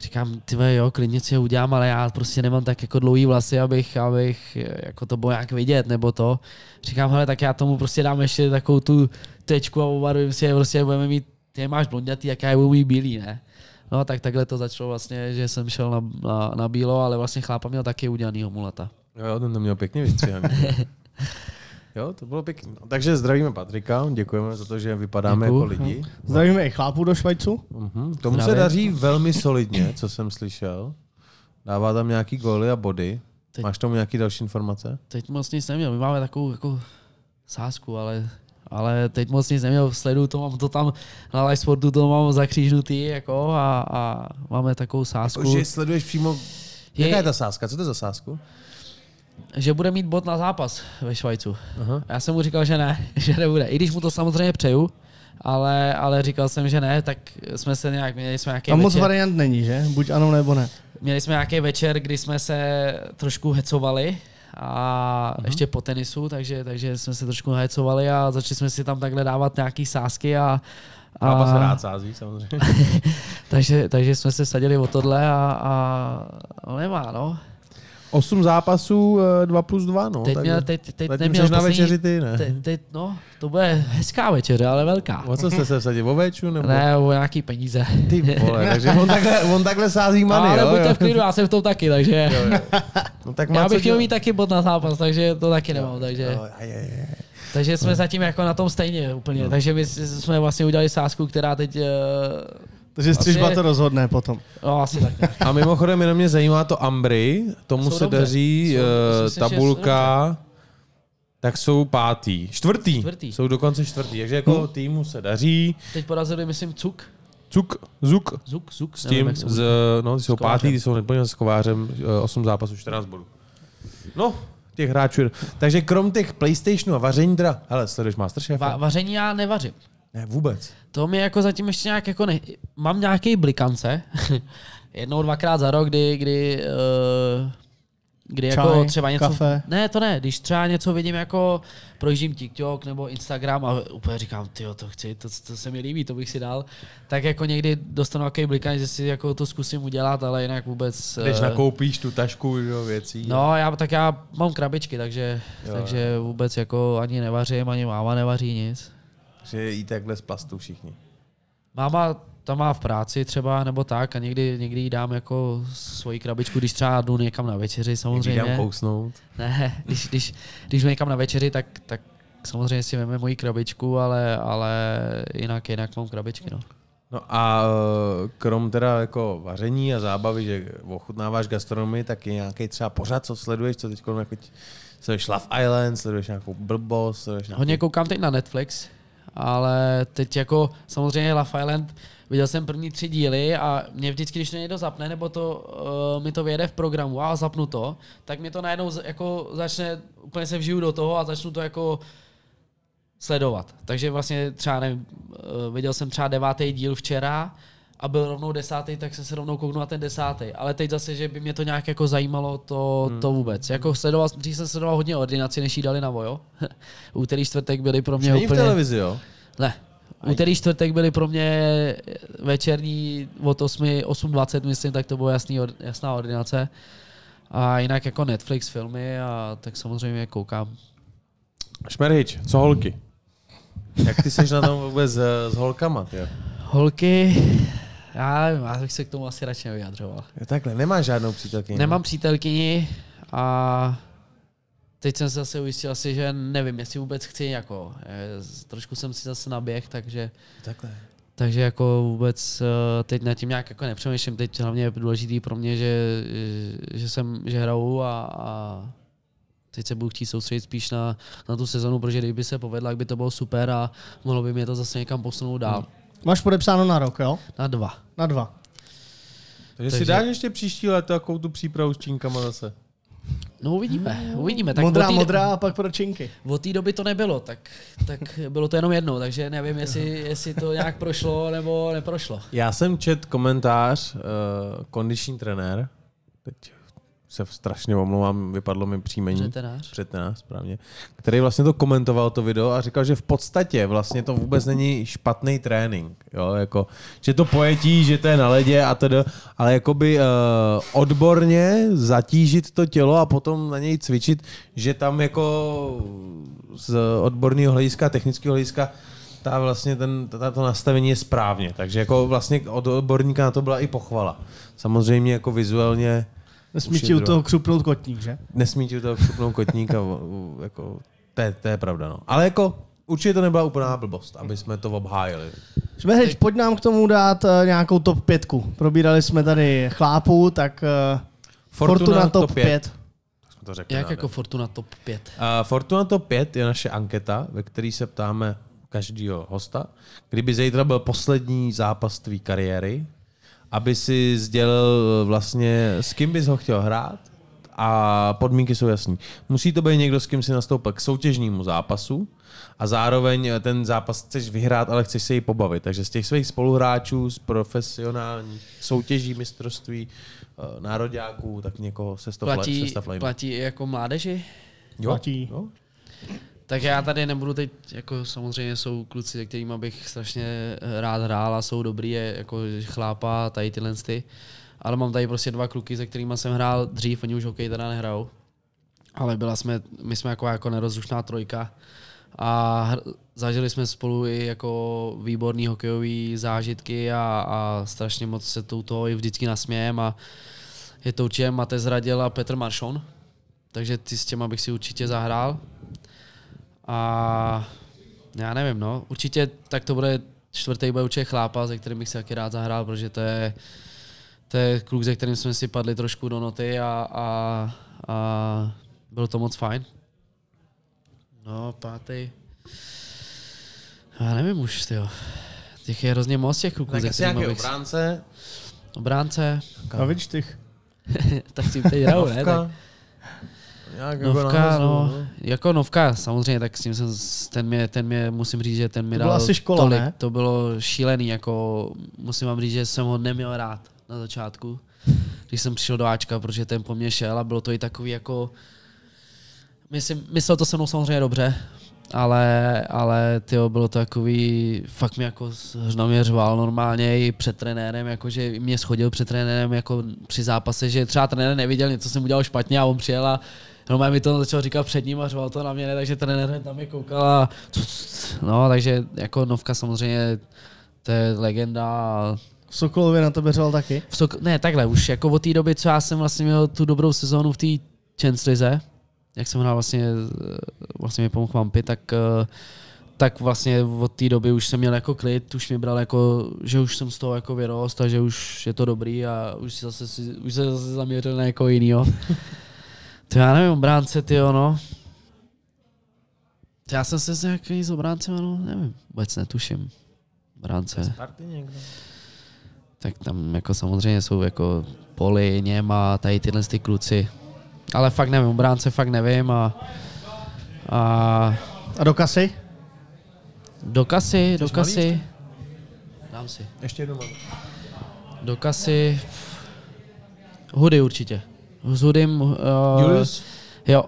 Říkám, ty jo, klidně si je udělám, ale já prostě nemám tak jako dlouhý vlasy, abych, abych jako to bylo nějak vidět, nebo to. Říkám, hele, tak já tomu prostě dám ještě takovou tu tečku a obarvím si je, prostě budeme mít, ty máš blondětý, jak já je budu mít bílý, ne? No tak takhle to začalo vlastně, že jsem šel na, na, na bílo, ale vlastně chlápa měl taky udělanýho mulata. Jo, ten to měl pěkně vystřihaný. jo, to bylo pěkné. No, takže zdravíme Patrika, děkujeme za to, že vypadáme Děkuju. jako lidi. Zdravíme i chlápů do Švajcu. Mhm. Tomu se Zdravím. daří velmi solidně, co jsem slyšel. Dává tam nějaký góly a body. Teď- Máš tomu nějaký další informace? Teď moc nic neměl, my máme takovou jako sázku, ale, ale teď moc nic neměl, sleduju to, mám to tam na live sportu, to mám zakřížnutý jako a, a máme takovou sázku, Že sleduješ přímo... Je- Jaká je ta sázka? Co to je za sázku? že bude mít bod na zápas ve Švajcu. Aha. Já jsem mu říkal, že ne, že nebude. I když mu to samozřejmě přeju, ale, ale říkal jsem, že ne, tak jsme se nějak, měli jsme nějaký Tam moc večer, variant není, že? Buď ano, nebo ne. měli jsme nějaký večer, kdy jsme se trošku hecovali a Mhm. ještě po tenisu, takže, takže jsme se trošku nahecovali a začali jsme si tam takhle dávat nějaký sásky a, Pápa se rád sází, samozřejmě. takže, takže jsme se sadili o tohle a, a no nemá, no. Osm zápasů, eh, dva plus dva, no. Teď tak měl, teď, teď zatím neměl na večeři ty, ne? Teď, teď, no, to bude hezká večeře, ale velká. O co jste se vsadil? O véču nebo? Ne, o nějaký peníze. Ty vole, takže on takhle, on takhle sází money, ale jo? buďte jo? v klidu, já jsem v tom taky, takže No, tak já má co bych chtěl mít taky bod na zápas, takže to taky nemám, takže, Jo, aj, aj. takže jsme zatím jako na tom stejně úplně, No. takže my jsme vlastně udělali sázku, která teď, eh, Takže střižba Asi- to rozhodne potom. no asi tak. A mimochodem, jenom mě zajímá to Ambry, tomu Jsou se dobře. daří Jsou- eh, si, že tabulka, tak jsou pátý. Čtvrtý. Čtvrtý. Jsou dokonce čtvrtý. Takže jako týmu se daří. Teď porazili, myslím, Cuk, Cuk, Zuk, Zuk, Zuk, s nevím, tím, se z, no, ty jsou pátý, ty jsou neplně s Kovářem, eh, 8 zápasů, 14 bodů. No, těch hráčů. Takže krom těch PlayStationů a vaření teda, hele, sleduješ Masterchef? Va- vaření já nevařím. Ne, vůbec. To mi jako zatím ještě nějak jako ne... Mám nějaký blikance. Jednou, dvakrát za rok, kdy, kdy, uh, kdy Čaj, jako třeba něco... kafe. Ne, to ne. Když třeba něco vidím jako projíždím TikTok nebo Instagram a úplně říkám, ty to chci, to, to, se mi líbí, to bych si dal. Tak jako někdy dostanu nějaký blikanc, že si jako to zkusím udělat, ale jinak vůbec... Když eh, nakoupíš tu tašku jo, věcí. No, já, tak já mám krabičky, takže, Jo, takže vůbec jako ani nevařím, ani máma nevaří nic. Že jí takhle z plastu všichni. Máma tam má v práci třeba, nebo tak, a někdy, někdy jí dám jako svoji krabičku, když třeba jdu někam na večeři Někdy samozřejmě. dám kousnout. Ne, když, když, když jdu někam na večeři, tak, tak samozřejmě si veme moji krabičku, ale, ale jinak, jinak mám krabičky, no. No a eh, krom teda jako vaření a zábavy, že ochutnáváš gastronomii, tak je nějaký třeba pořád, co sleduješ, co teď jako ti- sleduješ Love Island, sleduješ nějakou blbost, sleduješ nějaký... Hodně koukám teď na Netflix, ale teď jako samozřejmě Love Island, viděl jsem první tři díly a mě vždycky, když to někdo zapne, nebo to, uh, mi to vyjede v programu a zapnu to, tak mi to najednou jako začne, úplně se vžiju do toho a začnu to jako sledovat. Takže vlastně třeba nevím, uh, viděl jsem třeba devátý díl včera a byl rovnou desátý, tak jsem se rovnou kouknul na ten desátý. Ale teď zase, že by mě to nějak jako zajímalo, to, hmm. to vůbec. Jako sledoval, dřív jsem sledoval hodně ordinaci, než jí dali na vojo. Úterý, čtvrtek byly pro mě Není v úplně... televizi, jo? Ne. Úterý, čtvrtek byly pro mě večerní od 8, 8.20, myslím, tak to bylo jasný, jasná ordinace. A jinak jako Netflix filmy a tak samozřejmě koukám. Šmerhič, co holky? Jak ty seš na tom vůbec s, s holkama, ty? Holky, já nevím, já bych se k tomu asi radši nevyjadřoval. Takhle, nemáš žádnou přítelkyni? Nemám přítelkyni a teď jsem se zase ujistil asi, že nevím, jestli vůbec chci jako. eh, Trošku jsem si zase naběh, takže Takhle. Takže jako vůbec eh, teď nad tím nějak jako nepřemýšlím. Teď hlavně je důležitý pro mě, že, že jsem, že hraju a, a teď se budu chtít soustředit spíš na, na tu sezonu, protože kdyby se povedla, by to bylo super a mohlo by mě to zase někam posunout dál. Máš podepsáno na rok, jo? Na dva. Na dva. Takže, si Takže- dáš ještě příští let takovou tu přípravu s činkama zase. No uvidíme, uvidíme. Tak modrá, od té- modrá a pak pro činky. Od té doby to nebylo, tak, tak bylo to jenom jednou, takže nevím, jestli, jestli to nějak prošlo nebo neprošlo. Já jsem čet komentář, uh, kondiční trenér, teď se strašně omlouvám, vypadlo mi příjmení. Řetenář. Přetenář, správně. Který vlastně to komentoval to video a říkal, že v podstatě vlastně to vůbec není špatný trénink. Jo? Jako, že to pojetí, že to je na ledě a tedy, ale jakoby uh, odborně zatížit to tělo a potom na něj cvičit, že tam jako z odborného hlediska, technického hlediska ta vlastně ten, ta, to nastavení je správně. Takže jako vlastně od odborníka na to byla i pochvala. Samozřejmě jako vizuálně Nesmí ti u toho křupnout kotník, že? nesmí ti u toho křupnout kotník a jako, to, je, to je pravda. No. Ale jako určitě to nebyla úplná blbost, aby jsme to obhájili. Šmeheč, pojď nám k tomu dát uh, nějakou top pětku. Probírali jsme tady chlápů, tak uh, Fortuna, Fortuna top 5. Jsme to řekli Jak nádherně. jako Fortuna top 5? Uh, Fortuna Top 5 je naše anketa, ve které se ptáme každého hosta, kdyby zítra byl poslední zápas tvé kariéry, aby si sdělil vlastně, s kým bys ho chtěl hrát a podmínky jsou jasný. Musí to být někdo, s kým si nastoupil k soutěžnímu zápasu a zároveň ten zápas chceš vyhrát, ale chceš se jí pobavit. Takže z těch svých spoluhráčů, z profesionálních soutěží, mistrovství, eh, nároďáků, tak někoho se Platí, platí i jako mládeži? Jo? platí. Jo? Tak já tady nebudu teď, jako samozřejmě jsou kluci, se kterými bych strašně rád hrál a jsou dobrý, je jako chlápa, tady tyhle ty. ale mám tady prostě dva kluky, se kterými jsem hrál dřív, oni už hokej teda nehrajou. Ale byla jsme, my jsme jako, jako nerozlučná trojka a zažili jsme spolu i jako výborný hokejový zážitky a, a strašně moc se tou toho i vždycky nasmějem a je to určitě Mate Zradil a Petr Maršon, takže ty s těma bych si určitě zahrál. A já nevím, no, určitě tak to bude čtvrtý bude určitě chlápa, se kterým bych si taky rád zahrál, protože to je, to je kluk, se kterým jsme si padli trošku do noty a, a, a bylo to moc fajn. No, pátý. Já nevím už, tyjo. Těch je hrozně moc těch kluků, Tak se asi kterými nějaký bych... obránce. Obránce, A vidíš ty. tak si teď hraju, ne? Tak. Nějak jako novka, nahazu, no, jako novka, samozřejmě, tak s tím jsem, ten mě, ten mě, musím říct, že ten mi dal asi škola, tolik, ne? to bylo šílený, jako musím vám říct, že jsem ho neměl rád na začátku, když jsem přišel do Ačka, protože ten po mně šel a bylo to i takový jako, myslím, myslel to se mnou samozřejmě dobře, ale, ale tyjo, bylo to takový, fakt mě jako na mě řval normálně i před trenérem, jakože mě schodil před trenérem jako při zápase, že třeba trenér neviděl, něco jsem udělal špatně a on přijel a normálně mi to začal říkat před ním a řval to na mě, ne, takže trenér tam je koukal a no, takže jako novka samozřejmě to je legenda a V Sokolově na tebe řval taky. v Sok- ne, takhle, už jako od té doby, co já jsem vlastně měl tu dobrou sezónu v té Chancelize, jak jsem hrál vlastně, eh, vlastně mi pomohl Vampy, tak, eh, tak vlastně od té doby už jsem měl jako klid, už mě bral jako, že už jsem z toho jako vyrost a že už je to dobrý a už, zase, už se zase zaměřil na jako jinýho. To já nevím, obránce, ty no. To já jsem se s nějaký z obráncem, no, nevím, vůbec netuším. Obránce. Někdo? Tak tam jako samozřejmě jsou jako Poli, Něma, tady tyhle ty kluci. Ale fakt nevím, obránce fakt nevím a, a A do kasy? do kasy, do kasy. Dám si. Ještě jednou. Do kasy. Hudy určitě. S Hudym, uh, Julius? jo,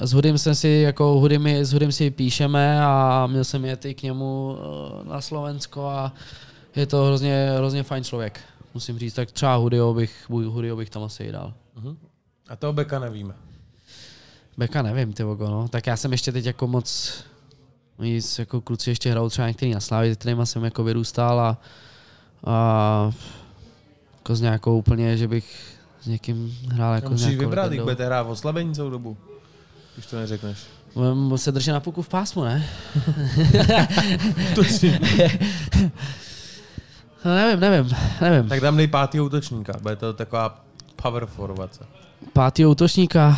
s Hudym jsem si, jako Hudy my, s Hudym si píšeme a měl jsem jet i k němu uh, na Slovensko a je to hrozně, hrozně fajn člověk, musím říct. Tak třeba Hudyho bych, Hudyho bych tam asi i dal. A toho beka nevíme. Beka nevím, ty vogo, no. Tak já jsem ještě teď jako moc, oni jako kluci ještě hrajou třeba některý na Slávě, s kterýma jsem jako vyrůstal a, a jako s nějakou úplně, že bych s někým hrál jako Jako musíš nějakou vybrat, když legendou. budete hrát v oslabení celou dobu. Když to neřekneš. Budem se držet na puku v pásmu, ne? To si... No, nevím, nevím, nevím. tak tam dej pátý útočníka. Bude to taková power forwardace. Pátý útočníka.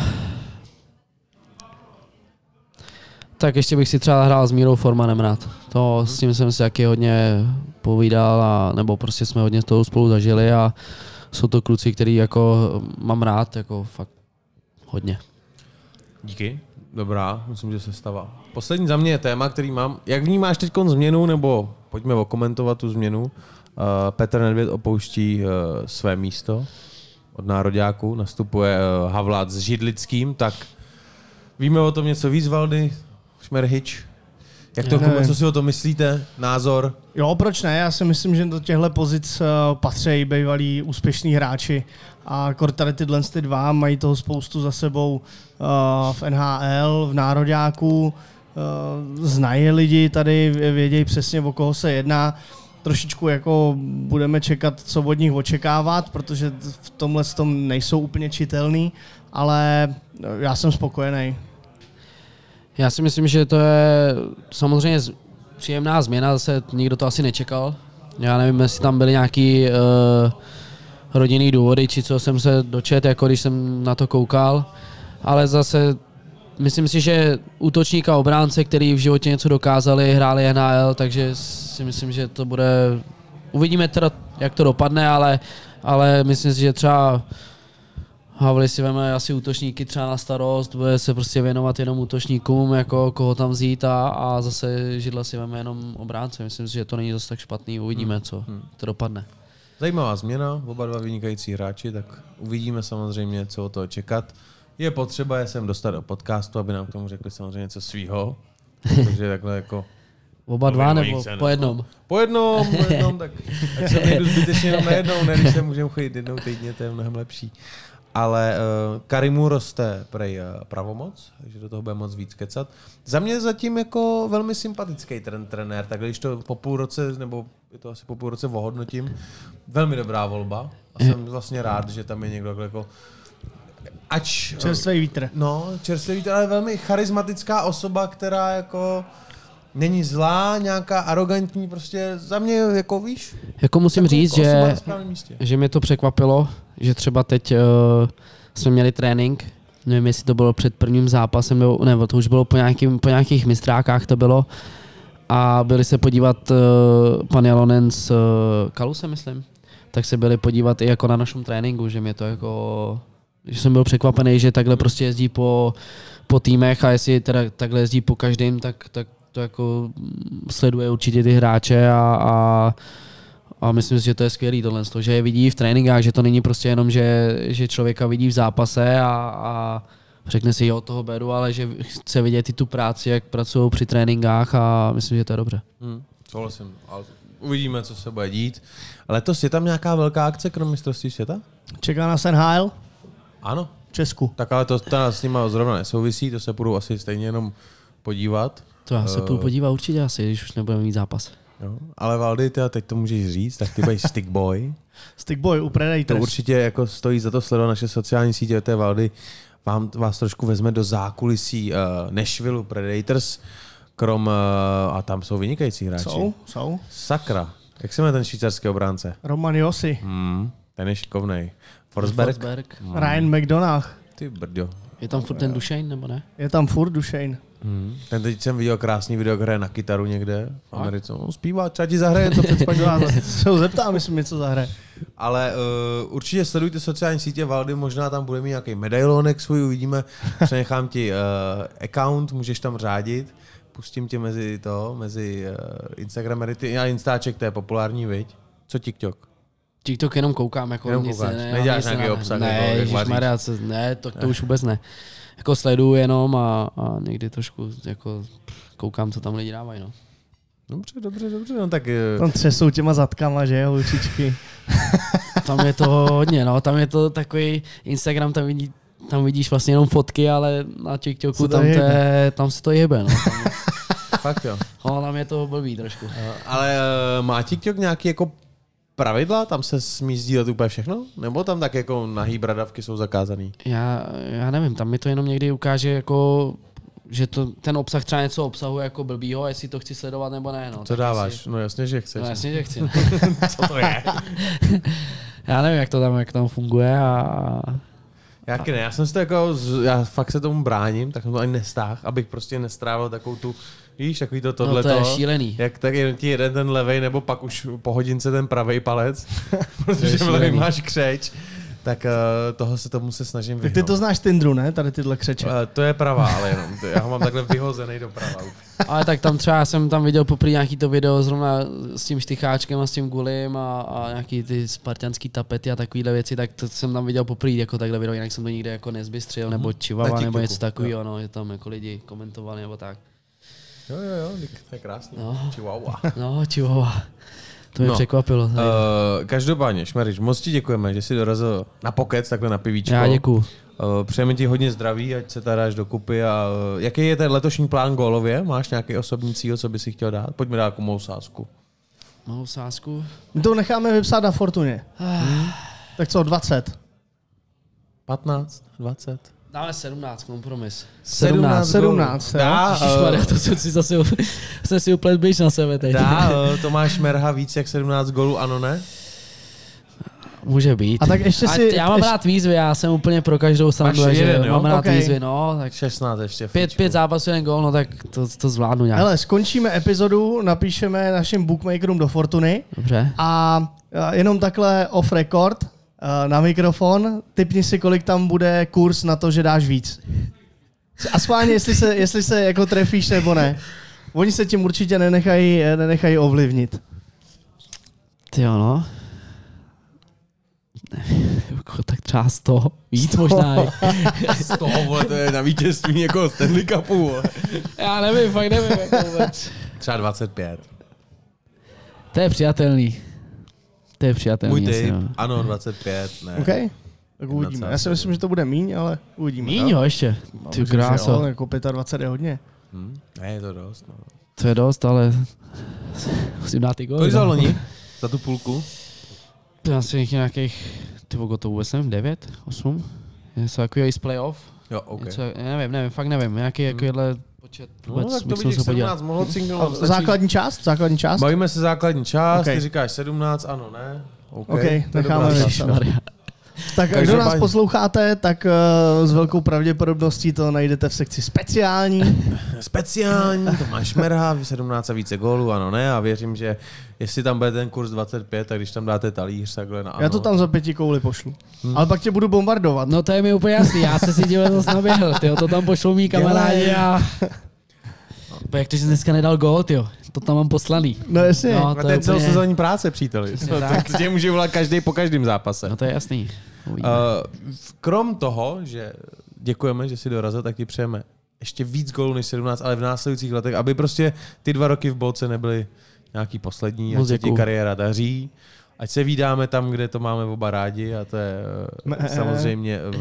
Tak ještě bych si třeba hrál s Mírou Formanem rád. To s tím jsem si taky hodně povídal, a, nebo prostě jsme hodně toho spolu zažili a jsou to kluci, který jako mám rád, jako fakt hodně. Díky. Dobrá, myslím, že se stává. Poslední za mě je téma, který mám. Jak vnímáš teď změnu, nebo pojďme okomentovat tu změnu. Uh, Petr Nedvěd opouští uh, své místo od nároďáku, nastupuje uh, Havlát s Židlickým, tak víme o tom něco víc, Valdy, Šmerhič. Jak to, co si o to myslíte? Názor? Jo, proč ne? Já si myslím, že do těchto pozic uh, patří bývalí úspěšní hráči a kor tady tyhle ty dva mají toho spoustu za sebou uh, v NHL, v Nároďáku, uh, znají lidi tady, vě- vědějí přesně, o koho se jedná. Trošičku jako budeme čekat, co od nich očekávat, protože v tomhle tom nejsou úplně čitelný, ale já jsem spokojený. Já si myslím, že to je samozřejmě příjemná změna, zase nikdo to asi nečekal. Já nevím, jestli tam byly nějaký uh, rodinný důvody, či co jsem se dočet, jako když jsem na to koukal, ale zase myslím si, že útočník a obránce, který v životě něco dokázali, hráli NHL, takže si myslím, že to bude, uvidíme teda, jak to dopadne, ale, ale myslím si, že třeba Havli si veme asi útočníky třeba na starost, bude se prostě věnovat jenom útočníkům, jako koho tam vzít a, a zase Židla si veme jenom obránce. Myslím si, že to není zase tak špatný, uvidíme, co to dopadne. Zajímavá změna, oba dva vynikající hráči, tak uvidíme samozřejmě, co o toho čekat. Je potřeba je sem dostat do podcastu, aby nám k tomu řekli samozřejmě něco svýho. Takže takhle jako Oba dva nebo po jednom? Po jednom, po jednom, tak ať se nejdu zbytečně jenom na jednou, ne, když se můžeme chodit jednou týdně, to je mnohem lepší. Ale uh, Karimu roste prej uh, pravomoc, takže do toho bude moc víc kecat. Za mě zatím jako velmi sympatický ten trenér, tak když to po půl roce, nebo je to asi po půl roce ohodnotím, velmi dobrá volba. A jsem vlastně rád, že tam je někdo jako Ač... Čerstvý vítr. No, čerstvý vítr, ale velmi charismatická osoba, která jako není zlá, nějaká arrogantní, prostě za mě jako víš. Jako musím říct, že že mě to překvapilo, že třeba teď uh, jsme měli trénink, nevím, jestli to bylo před prvním zápasem, nebo, nebo to už bylo po, nějakým, po nějakých mistrákách to bylo, a byli se podívat uh, pan Jalonen s uh, Kalusem, myslím, tak se byli podívat i jako na našem tréninku, že mě to jako, že jsem byl překvapený, že takhle prostě jezdí po, po týmech a jestli teda takhle jezdí po každém, tak, tak to jako sleduje určitě ty hráče a, a a myslím si, že to je skvělý tohle, že je vidí v tréninkách, že to není prostě jenom, že, že člověka vidí v zápase a, a řekne si, jo, toho beru, ale že chce vidět i tu práci, jak pracují při tréninkách a myslím, že to je dobře. Hmm, souhlasím. Ale uvidíme, co se bude dít. Letos je tam nějaká velká akce krom mistrovství světa? Čeká nás NHL Ano. v Česku. Tak ale to, to s nima zrovna nesouvisí, to se půjdu asi stejně jenom podívat. To já se Eh. půjdu podívat určitě asi, když už nebudeme mít zápas. Jo. Ale Valdy, ty, teď to můžeš říct, tak ty budeš stick boy. Stickboy u To určitě jako stojí za to sledovat naše sociální sítě, to je Valdy. Vám, vás trošku vezme do zákulisí uh, Nashville Predators, krom, uh, a tam jsou vynikající hráči. Jsou, jsou. Sakra. Jak se jmenuje ten švýcarský obránce? Roman Josi, Hmm, ten je šikovnej. Forsberg? Forsberg. Ryan McDonough. Ty brďo. Je tam furt ten Dušejn, nebo ne? Je tam furt Dušejn. Hmm. Ten teď jsem viděl krásný video, hraje na kytaru někde v Americe. On zpívá, třeba ti zahraje něco před spaním. Se ho zeptám, jestli mi něco zahraje. Ale uh, určitě sledujte sociální sítě Valdy, možná tam bude mít nějaký medailonek svůj, uvidíme. Přenechám ti uh, account, můžeš tam řádit. Pustím tě mezi to, mezi uh, Instagramery. Ty, a Instaček, to je populární, viď? Co TikTok? TikTok jenom koukám, jako Jenom nic koukáš, ne, neděláš nic nějaký ne, obsah, Ne, jako, jak ježišmarja, co- ne, to, to už vůbec ne. Jako sleduju jenom a, a někdy trošku jako koukám, co tam lidi dávají, no. Dobře, dobře, dobře. No tak uh, Tam třesou těma zadkama, že jo, holčičky. Tam je to hodně, no, tam je to takový Instagram, tam, vidí, tam vidíš vlastně jenom fotky, ale na TikToku tam, jebe. je, tam se to jebe, no. Fakt jo. no, tam je to blbý trošku. Uh, ale uh, má TikTok nějaký jako pravidla? Tam se smí sdílet úplně všechno? Nebo tam tak jako nahý bradavky jsou zakázaný? Já, já nevím, tam mi to jenom někdy ukáže jako že to, ten obsah třeba něco obsahuje jako blbýho, a jestli to chci sledovat nebo ne. No, Co tak dáváš? Asi, No jasně, že chceš. no jasně, že chci. no. Co to je? Já nevím, jak to tam, jak tam funguje a Jak ne, já jsem si to jako, z- já fakt se tomu bráním, tak jsem to ani nestáhl, abych prostě nestrávil takovou tu, víš, takový to tohle no, to je šílený. Jak tak jen ti jeden ten levej, nebo pak už po hodince ten pravý palec, protože v levej máš křeč, tak uh, toho se tomu se snažím Tak vyhnout. ty to znáš Tindru, ne? Tady tyhle křeče. Uh, to je pravá, ale jenom. to- Já ho mám takhle vyhozený doprava. Ale tak tam třeba jsem tam viděl poprvé nějaký to video zrovna s tím štycháčkem a s tím gulim a, a nějaký ty spartianský tapety a takovéhle věci, tak to jsem tam viděl poprvé jako takhle video, jinak jsem to nikde jako nezbystřil, nebo čivava, nebo TikToku, něco takového, no, že tam jako lidi komentovali nebo tak. Jo, jo, jo, tak to je krásný. No. Chihuahua. No, čivava. To mě No. překvapilo. Uh, každopádně, Šmerič, moc ti děkujeme, že jsi dorazil na pokec, takhle na pivíčko. Já děkuju. Uh, přejeme ti hodně zdraví, ať se tady dáš dokupy. A, uh, jaký je ten letošní plán gólově? Máš nějaký osobní cíl, co by si chtěl dát? Pojďme dát jako mou sázku. Malou sázku. My to necháme vypsat na Fortuně. Tak co, 20? 15, 20? Dáme 17, kompromis. 17, 17, jo. Dá, Ježišmarja, to jsem si zase jsem si úplně blíž na sebe teď. dá uh, Tomáš Merha víc jak 17 gólů, ano ne? Může být. A tak ještě si- já mám ještě- rád výzvy, já jsem úplně pro každou stranu, že jeden, jo? mám rád Okay. výzvy, no, tak 16 ještě. pět, pět zápasů, jeden gól, no tak to, to zvládnu nějak. Hele, skončíme epizodu, napíšeme našim bookmakerům do Fortuny Dobře. a a jenom takhle off record a na mikrofon, typni si, kolik tam bude kurz na to, že dáš víc. A schválně, jestli se, jestli se jako trefíš nebo ne. Oni se tím určitě nenechají, nenechají ovlivnit. Ty jo, no. Jako tak třeba 100, víc možná. Z toho, vole, to je na vítězství někoho Stanley Cupu. vole. Já nevím, fakt nevím, jako vůbec. Třeba 25. To je přijatelný. To je přijatelný. Můj typ, no. ano, 25, ne. OK? Tak uvidíme. Já si myslím, že to bude míň, ale uvidíme. Míň, jo, ještě. No, Ty kráso. Jo, jako 25 je hodně. Hm? Ne, je to dost. No. To je dost, ale musím dát ty góly. Kolik za no. loni? Za tu půlku? To je asi nějakých, ty vogo, to vůbec nevím, 9, 8? Něco takového i z playoff? Jo, OK. Něco, nevím, nevím, fakt nevím, nějaký takovýhle počet No, vůbec tak to vidíš, se podívat. 17 mohlo cinknout. A základní část? Základní část? Bavíme se základní část, OK. ty říkáš 17, ano, ne? OK, OK, to je necháme Tak kdo Každopádně- nás posloucháte, tak uh, s velkou pravděpodobností to najdete v sekci speciální. Speciální, Tomáš Merha, 17 a více gólů, ano, ne? A věřím, že jestli tam bude ten kurz 25, tak když tam dáte talíř takhle na ano. Já to tam za pěti kouly pošlu. Hmm. Ale pak tě budu bombardovat. No to je mi úplně jasný, já se si díval zase naběhl, tyjo, to tam pošlou mý kamarádi a... Jak to, že jsi dneska nedal gól, tyjo, to tam mám poslaný. No jasně. No, to to je celosezónní práce, příteli. No, tak. tě může volat každý po každém zápase. No to je jasný. Uvidíme. Uh, krom toho, že děkujeme, že si dorazil, tak ti přejeme ještě víc gólů než 17, ale v následujících letech, aby prostě ty dva roky v bolce nebyly nějaký poslední, ať Moc se ti kariéra daří, ať se vídáme tam, kde to máme oba rádi a to je Mé. samozřejmě v,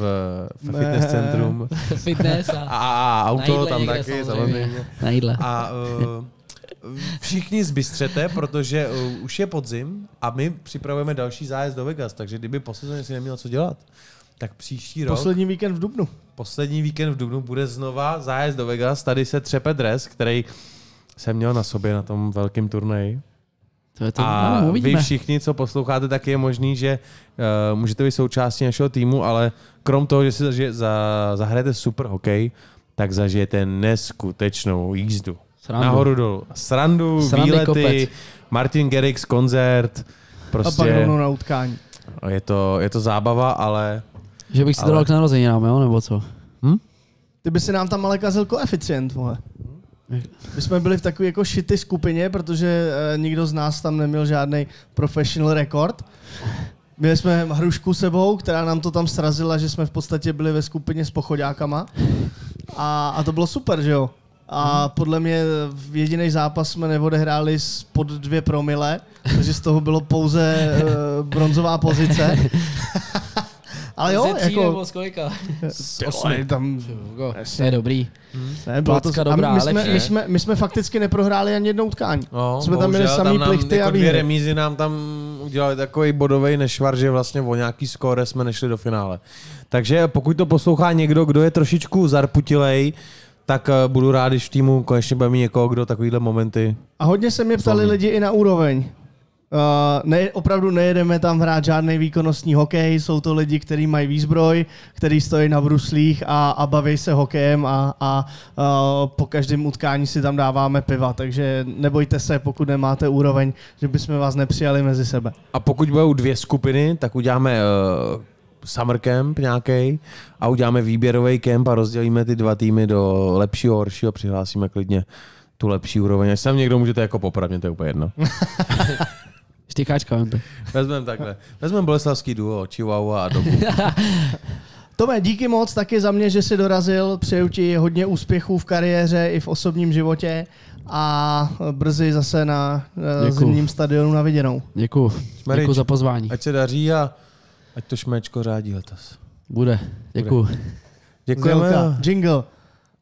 v Mé. fitness centrum Fitness a, a a, auto jídle tam někde taky samozřejmě. samozřejmě. na jídle. A uh, všichni zbystřete, protože uh, už je podzim a my připravujeme další zájezd do Vegas, takže kdyby po sezóně si neměl co dělat, tak příští rok, Poslední víkend v Dubnu. poslední víkend v Dubnu, bude znova zájezd do Vegas. Tady se třepe dres, který jsem měl na sobě na tom velkém turnaji. To je to, A no, vy všichni, co posloucháte, tak je možný, že uh, můžete být součástí našeho týmu, ale krom toho, že si zažije, za, zahrajete super hokej, tak zažijete neskutečnou jízdu. Srandu. Nahoru dolů. Srandu, Srandy výlety, kopec. Martin Gerix koncert. A pak Prostě rovnou na utkání. je to, je to zábava, ale Že bych si to Ale- dal k narozeninám, jo, nebo co? Ty by si nám tam ale kazil koeficient, vole. My jsme byli v takové jako šity skupině, protože e, nikdo z nás tam neměl žádný professional record. Měli jsme hrušku sebou, která nám to tam srazila, že jsme v podstatě byli ve skupině s pochodákama. A, a to bylo super, že jo? A podle mě v jediný zápas jsme neodehráli pod dvě promile, takže z toho bylo pouze e, bronzová pozice. Ale jo, Ze tří jako... nebo z kolika? Ty vole, tam, Hugo, To je dobrý. ne, bylo to, a dobrá, my, jsme, my, ne? jsme, my jsme fakticky neprohráli ani jednou utkání. no, Jsme tam měli samý nám plichty jako a dvě výhry. remízy nám tam udělali takový bodový nešvar, že vlastně o nějaký skóre jsme nešli do finále. Takže pokud to poslouchá někdo, kdo je trošičku zarputilej, tak eh, budu rád, když v týmu konečně bude mít někoho, kdo takovýhle momenty A hodně se mě ptali lidi i na úroveň. Uh, ne, opravdu nejedeme tam hrát žádný výkonnostní hokej, jsou to lidi, kteří mají výzbroj, kteří stojí na bruslích a, a baví se hokejem a, a uh, po každém utkání si tam dáváme piva, takže nebojte se, pokud nemáte úroveň, že bychom vás nepřijali mezi sebe. A pokud budou dvě skupiny, tak uděláme uh, summer camp nějaký a uděláme výběrový kemp a rozdělíme ty dva týmy do lepšího, horšího, přihlásíme klidně tu lepší úroveň. Až tam někdo můžete jako poprat, mě to je úplně jedno. Štycháčka, vem to. Vezmeme takhle. Vezmeme boleslavský duo, Chihuahua a Dobu. Tome, díky moc taky za mě, že jsi dorazil. Přeju ti hodně úspěchů v kariéře i v osobním životě a brzy zase na uh, Děkuju. zimním stadionu na viděnou. Děkuju. Šmerič. Děkuju za pozvání. Ať se daří a ať to šmečko řádí letos. Bude. Děkuju. Děkujeme Znělka, Jingle.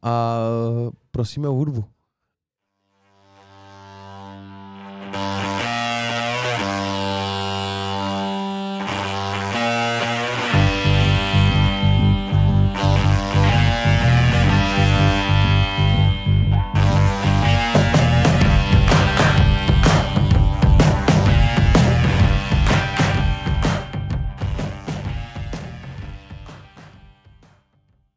a prosíme o hudbu.